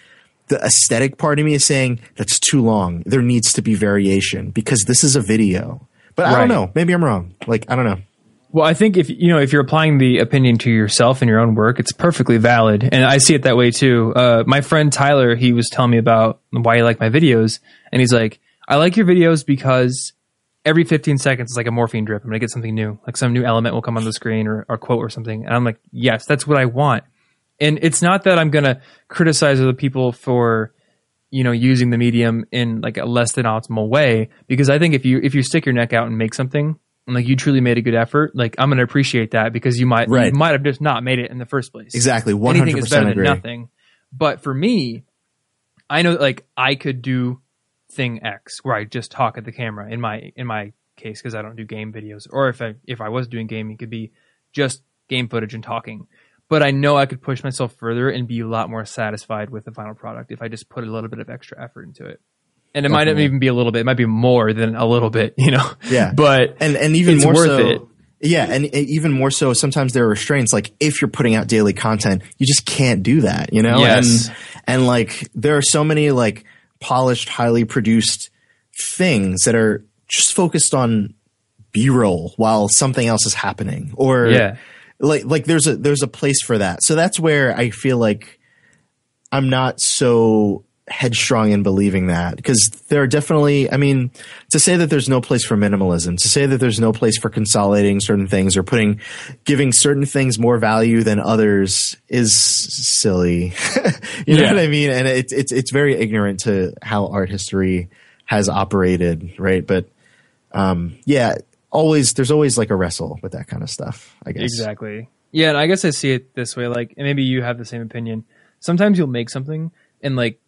the aesthetic part of me is saying that's too long. There needs to be variation because this is a video. But I don't know. Maybe I'm wrong. Like, I don't know. Well, I think if you know if you're applying the opinion to yourself and your own work, it's perfectly valid, and I see it that way too. Uh, my friend Tyler, he was telling me about why he liked my videos, and he's like, "I like your videos because every 15 seconds is like a morphine drip. I'm gonna get something new, like some new element will come on the screen or, or quote or something." And I'm like, "Yes, that's what I want." And it's not that I'm gonna criticize other people for you know using the medium in like a less than optimal way because I think if you if you stick your neck out and make something like you truly made a good effort, like I'm going to appreciate that because you might Right. you might have just not made it in the first place. Exactly. Is 100% better agree. than nothing. But for me, I know like I could do thing X where I just talk at the camera in my in my case because I don't do game videos or if I if I was doing gaming it could be just game footage and talking. But I know I could push myself further and be a lot more satisfied with the final product if I just put a little bit of extra effort into it. And it might even be a little bit; it might be more than a little bit, you know. Yeah. But and and even It's more worth so it. yeah and e- even more so sometimes there are restraints like if you're putting out daily content you just can't do that you know Yes. and and like there are so many like polished highly produced things that are just focused on b-roll while something else is happening or Yeah. like like there's a there's a place for that so that's where i feel like i'm not so headstrong in believing that because there are definitely i mean to say that there's no place for minimalism to say that there's no place for consolidating certain things or putting giving certain things more value than others is silly you know what i mean and it's it's it's very ignorant to how art history has operated, right? But um, yeah, always there's always like a wrestle with that kind of stuff. I guess Exactly. Yeah, and I guess I see it this way. Like, and maybe you have the same opinion. Sometimes you'll make something, and like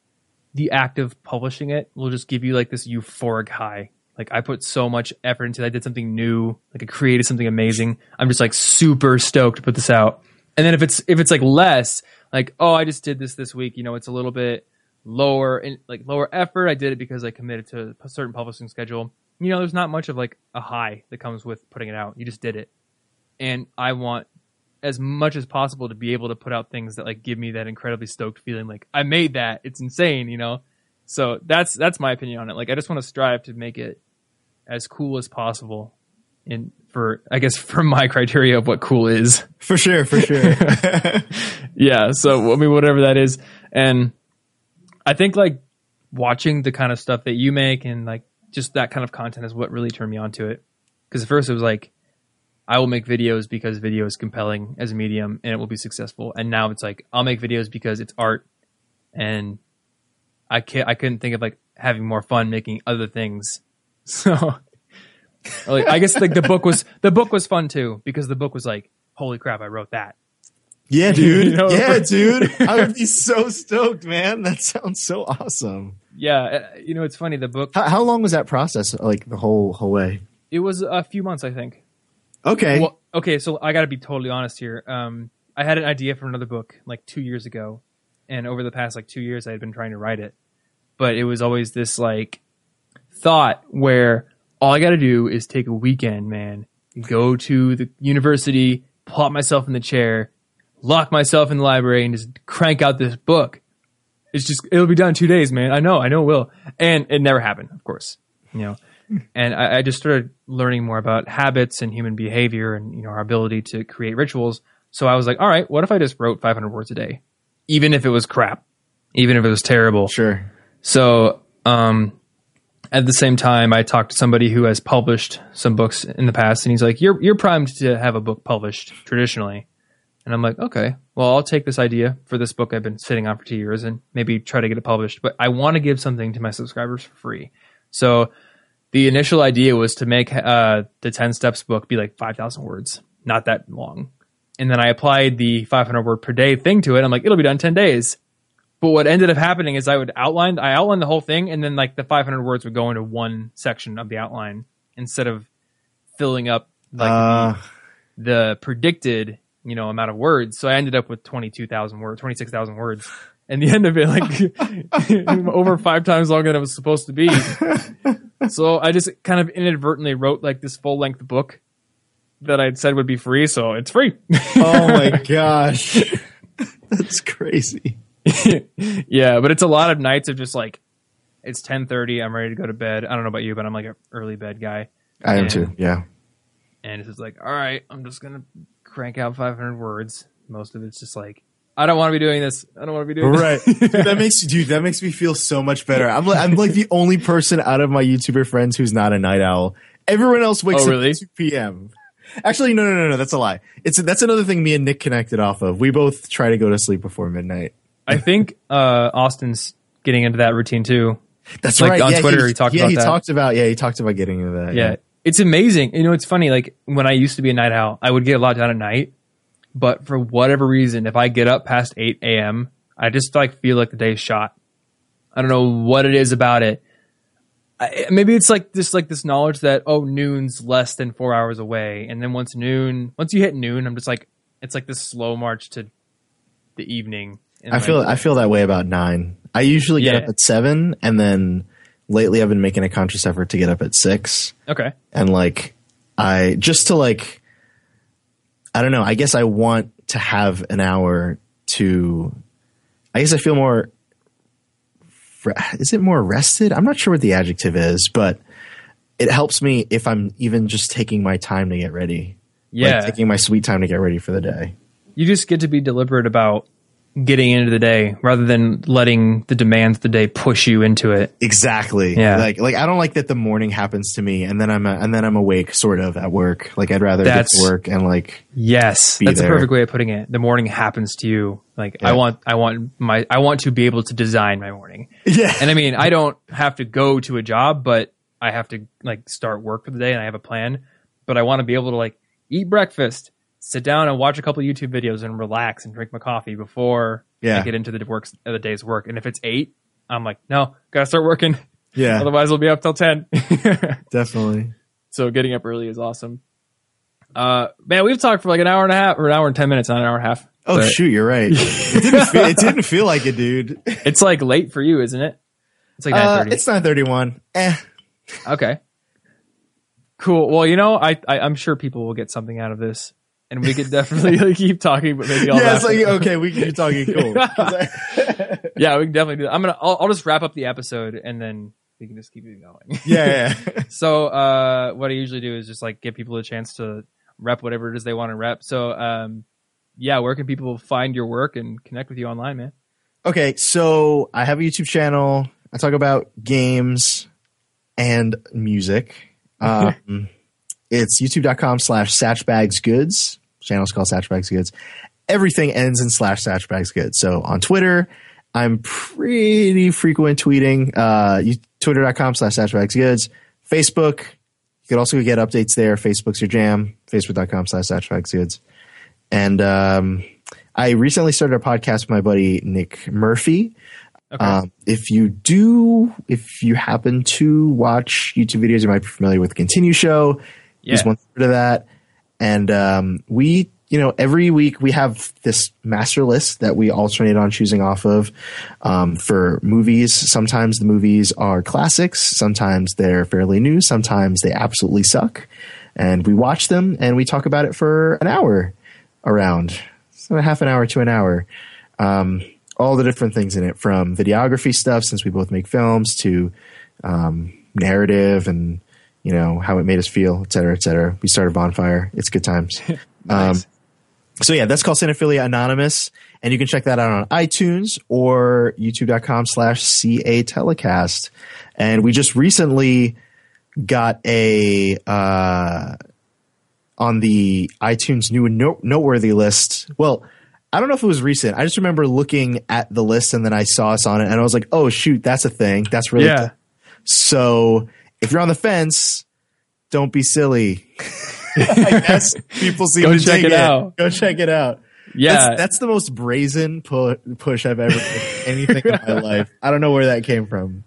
the act of publishing it will just give you like this euphoric high. Like, I put so much effort into it. I did something new. Like, I created something amazing. I'm just like super stoked to put this out. And then if it's if it's like less, like, oh, I just did this this week. You know, it's a little bit lower in like lower effort. I did it because I committed to a certain publishing schedule. You know, there's not much of like a high that comes with putting it out. You just did it and I want as much as possible to be able to put out things that like give me that incredibly stoked feeling like I made that. It's insane, you know. So that's that's my opinion on it. Like I just want to strive to make it as cool as possible in for I guess for my criteria of what cool is. for sure, for sure. Yeah, so I mean whatever that is and I think like watching the kind of stuff that you make and like just that kind of content is what really turned me onto it. Cuz at first it was like I will make videos because video is compelling as a medium and it will be successful. And now it's like I'll make videos because it's art, and I can't. I couldn't think of like having more fun making other things. So, like, I guess like the book was the book was fun too because the book was like, holy crap, I wrote that. yeah, dude. You know? Yeah, dude. I would be so stoked, man. That sounds so awesome. Yeah, uh, you know it's funny. The book How, how long was that process? Like the whole whole way? it was a few months, I think. Okay. Well, okay, so I got to be totally honest here. Um, I had an idea for another book like two years ago, and over the past like two years, I had been trying to write it, but it was always this like thought where all I got to do is take a weekend, man, go to the university, plop myself in the chair, lock myself in the library, and just crank out this book. It's just it'll be done in two days, man. I know, I know, it will, and it never happened, of course, you know and I, I just started learning more about habits and human behavior and you know our ability to create rituals. So I was like, all right, what if I just wrote 500 words a day, even if it was crap, even if it was terrible. sure. So um, at the same time, I talked to somebody who has published some books in the past, and he's like, "You're you're primed to have a book published traditionally." And I'm like, okay, well, I'll take this idea for this book I've been sitting on for two years and maybe try to get it published. But I want to give something to my subscribers for free. So the initial idea was to make uh, the 10 steps book be like 5,000 words, not that long. And then I applied the 500 word per day thing to it. I'm like, it'll be done in 10 days. But what ended up happening is I would outline, I outlined the whole thing, and then like the 500 words would go into one section of the outline instead of filling up like uh, the predicted, you know, amount of words. So I ended up with 22,000 words, 26,000 words. And the end of it, like over five times longer than it was supposed to be. so I just kind of inadvertently wrote like this full length book that I'd said would be free. So it's free. oh my gosh. That's crazy. yeah, but it's a lot of nights of just like, it's 1030. I'm ready to go to bed. I don't know about you, but I'm like an early bed guy. I am And- too. Yeah. And it's just like, all right, I'm just going to crank out 500 words. Most of it's just like, I don't want to be doing this. I don't want to be doing Right. Dude, that makes you dude, that makes me feel so much better. I'm like I'm like the only person out of my YouTuber friends who's not a night owl. Everyone else wakes Oh, up at 2 p.m. Actually, no, no, no, no. That's a lie. It's that's another thing me and Nick connected off of. We both try to go to sleep before midnight. I think uh, Austin's getting into that routine too. That's Like, right. on yeah, Twitter, he talked yeah, about he that. talked about yeah, he talked about getting into that. Yeah. It's amazing. You know, it's funny. Like when I used to be a night owl, I would get a lot done at night. But for whatever reason, if I get up past 8 a.m., I just like feel like the day's shot. I don't know what it is about it. I, maybe it's like just like this knowledge that oh noon's less than four hours away, and then once noon, once you hit noon, I'm just like it's like this slow march to the evening. I feel I feel that way about nine. I usually get Yeah. up at seven, and then lately I've been making a conscious effort to get up at six. okay. and like I just to like I don't know, I guess I want to have an hour to I guess I feel more is it more rested? I'm not sure what the adjective is, but it helps me if I'm even just taking my time to get ready. Yeah, Like taking my sweet time to get ready for the day. you just get to be deliberate about getting into the day rather than letting the demands of the day push you into it. Exactly. Yeah. Like like I don't like that the morning happens to me and then I'm a, and then I'm awake sort of at work. Like I'd rather That's- get to work and like Yes, that's there. a perfect way of putting it. The morning happens to you. Like I want, I want my, I want to be able to design my morning. yeah. And I mean, I don't have to go to a job, but I have to like start work for the day and I have a plan. But I want to be able to like eat breakfast, sit down and watch a couple YouTube videos and relax and drink my coffee before Yeah. I get into the work uh, the day's work. And if it's eight, I'm like, no, gotta start working. yeah. Otherwise, we'll be up till ten. Definitely. so getting up early is awesome. Uh, man, we've talked for like an hour and a half or an hour and ten minutes, not an hour and a half. Oh But shoot, you're right. It didn't feel, it didn't feel like it, dude. It's like late for you, isn't it? It's like nine Uh, it's 9:31. Eh. Okay. Cool. Well, you know, I, I I'm sure people will get something out of this, and we could definitely like, keep talking, but maybe I'll Yeah, it's like okay, we can keep talking cool. yeah, we can definitely do. That. I'm gonna I'll, I'll just wrap up the episode, and then we can just keep it going. yeah, yeah. so, uh, what I usually do is just like give people a chance to rep whatever it is they want to rep. So, um, yeah, where can people find your work and connect with you online, man? Okay, so I have a YouTube channel. I talk about games and music. Um, it's youtube.com slash satchbagsgoods. Channel's called Satchbag's Goods. Everything ends in slash satchbagsgoods. So on Twitter, I'm pretty frequent tweeting. Uh, you, twitter.com slash satchbagsgoods. Facebook, you could also get updates there. Facebook's your jam. Facebook.com slash satchbagsgoods. And um, I recently started a podcast with my buddy Nick Murphy. Okay. Um, if you do, if you happen to watch YouTube videos, you might be familiar with the Continue Show. Yeah. one third of that. And um, we, you know, every week we have this master list that we alternate on choosing off of um, for movies. Sometimes the movies are classics, sometimes they're fairly new, sometimes they absolutely suck. And we watch them and we talk about it for an hour around, so a half an hour to an hour. Um, all the different things in it from videography stuff, since we both make films, to um, narrative and you know how it made us feel, et cetera, et cetera. We started bonfire. It's good times. Nice. So yeah, that's called Cinephilia Anonymous, and you can check that out on iTunes or YouTube.com slash CA Telecast. And we just recently got a uh, on the iTunes new note- noteworthy list. Well, I don't know if it was recent. I just remember looking at the list and then I saw us on it, and I was like, "Oh shoot, that's a thing. That's really yeah. so if you're on the fence, don't be silly. I guess people seem Go to check dig it out. Go check it out. Yeah. That's, that's the most brazen pu- push I've ever made anything in my life. I don't know where that came from.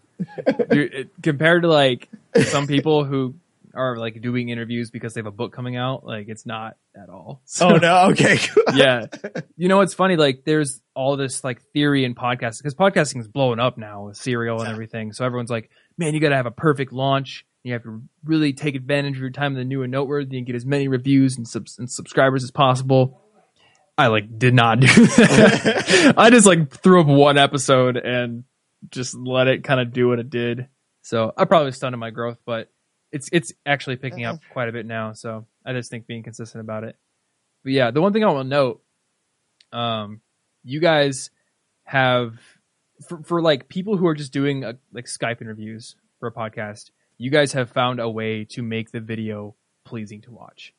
Dude, it- compared to like some people who are like doing interviews because they have a book coming out, like it's not at all. So, Oh no, okay. yeah. You know what's funny? Like there's all this like theory in podcasting because podcasting is blowing up now with serial and everything. So everyone's like, man, you got to have a perfect launch. You have to really take advantage of your time in the new and noteworthy and get as many reviews and, subs- and subscribers as possible. I like did not do that. I just like threw up one episode and just let it kind of do what it did. So I probably stunted my growth, but it's it's actually picking up quite a bit now. So I just think being consistent about it. But yeah, the one thing I will note, um, you guys have for, for like people who are just doing uh like Skype interviews for a podcast, you guys have found a way to make the video pleasing to watch.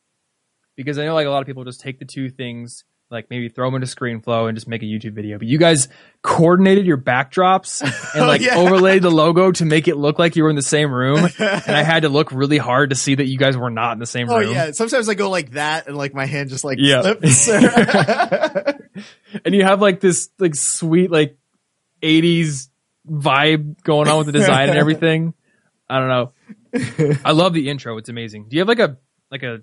Because I know like a lot of people just take the two things, like maybe throw them into ScreenFlow and just make a YouTube video. But you guys coordinated your backdrops and Oh, like yeah. overlaid the logo to make it look like you were in the same room. and I had to look really hard to see that you guys were not in the same Oh room. yeah. Sometimes I go like that and like my hand just like Yeah. slips. and you have like this like sweet like 80s vibe going on with the design and everything i don't know i love the intro it's amazing do you have like a like a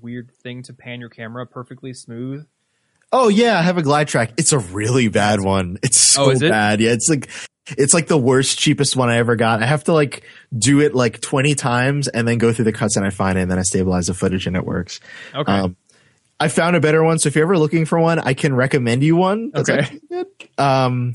weird thing to pan your camera perfectly smooth oh yeah, I have a glide track. It's a really bad one. It's so Oh, it? bad. Yeah, it's like it's like the worst, cheapest one I ever got. I have to like do it like 20 times and then go through the cuts and I find it and then I stabilize the footage and it works. okay Um, I found a better one, so if you're ever looking for one, I can recommend you one. That's Okay. Um,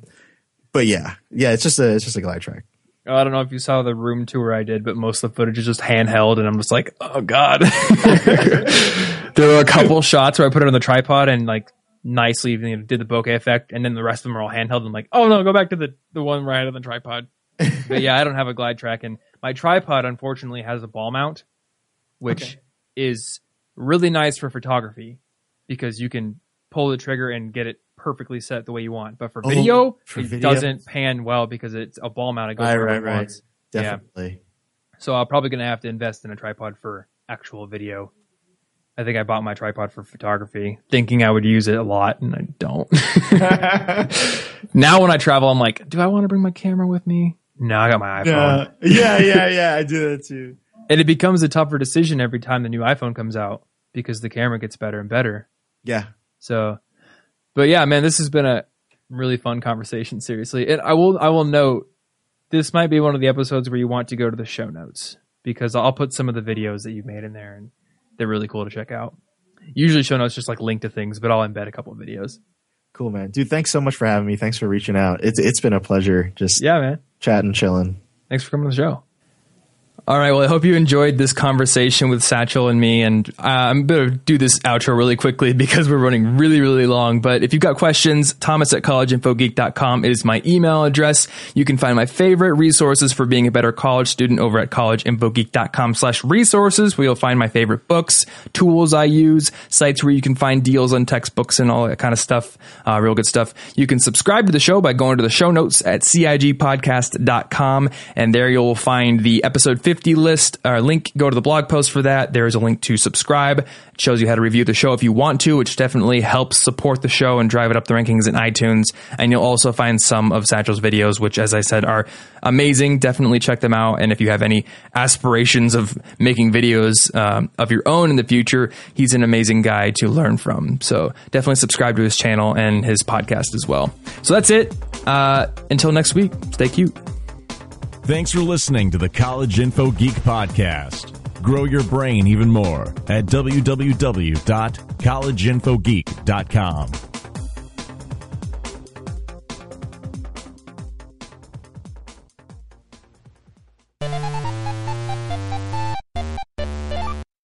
but yeah, yeah, it's just a it's just a glide track. Oh, i don't know if you saw the room tour i did but most of the footage is just handheld and i'm just like oh god there were a couple shots where i put it on the tripod and like nicely, you know, did the bokeh effect, and then the rest of them are all handheld. I'm like, oh no, go back to the the one I on the tripod. but yeah, I don't have a glide track, and my tripod unfortunately has a ball mount, which Okay. is really nice for photography because you can pull the trigger and get it perfectly set the way you want. But for Oh, video, for it video? doesn't pan well because it's a ball mount. It goes Right, right, right. wants. Yeah. Definitely. So I'm probably gonna have to invest in a tripod for actual video. I think I bought my tripod for photography, thinking I would use it a lot, and I don't. now when I travel, I'm like, do I want to bring my camera with me? No, I got my iPhone, yeah, yeah, yeah. I do that too. and it becomes a tougher decision every time the new iPhone comes out because the camera gets better and better. Yeah. So, but yeah, man, this has been a really fun conversation. Seriously, and I will I will note this might be one of the episodes where you want to go to the show notes because I'll put some of the videos that you've made in there, and they're really cool to check out. Usually, show notes just like link to things, but I'll embed a couple of videos. Cool, man. Dude, thanks so much for having me. Thanks for reaching out. It's it's been a pleasure just Yeah, man. chatting, chilling. Thanks for coming to the show. All right. Well, I hope you enjoyed this conversation with Satchell and me. And uh, I'm going to do this outro really quickly because we're running really, really long. But if you've got questions, Thomas at collegeinfogeek.com is my email address. You can find my favorite resources for being a better college student over at collegeinfogeek.com slash resources, where you'll find my favorite books, tools I use, sites where you can find deals on textbooks and all that kind of stuff. Uh, real good stuff. You can subscribe to the show by going to the show notes at cigpodcast.com. And there you'll find the episode 50 list or link. Go to the blog post for that. There is a link to subscribe. It shows you how to review the show if you want to, which definitely helps support the show and drive it up the rankings in iTunes. And you'll also find some of Satchell's videos, which, as I said, are amazing. Definitely check them out. And if you have any aspirations of making videos um, of your own in the future, he's an amazing guy to learn from. So definitely subscribe to his channel and his podcast as well. So that's it. Uh, until next week, stay cute. Thanks for listening to the College Info Geek Podcast. Grow your brain even more at www.collegeinfogeek.com.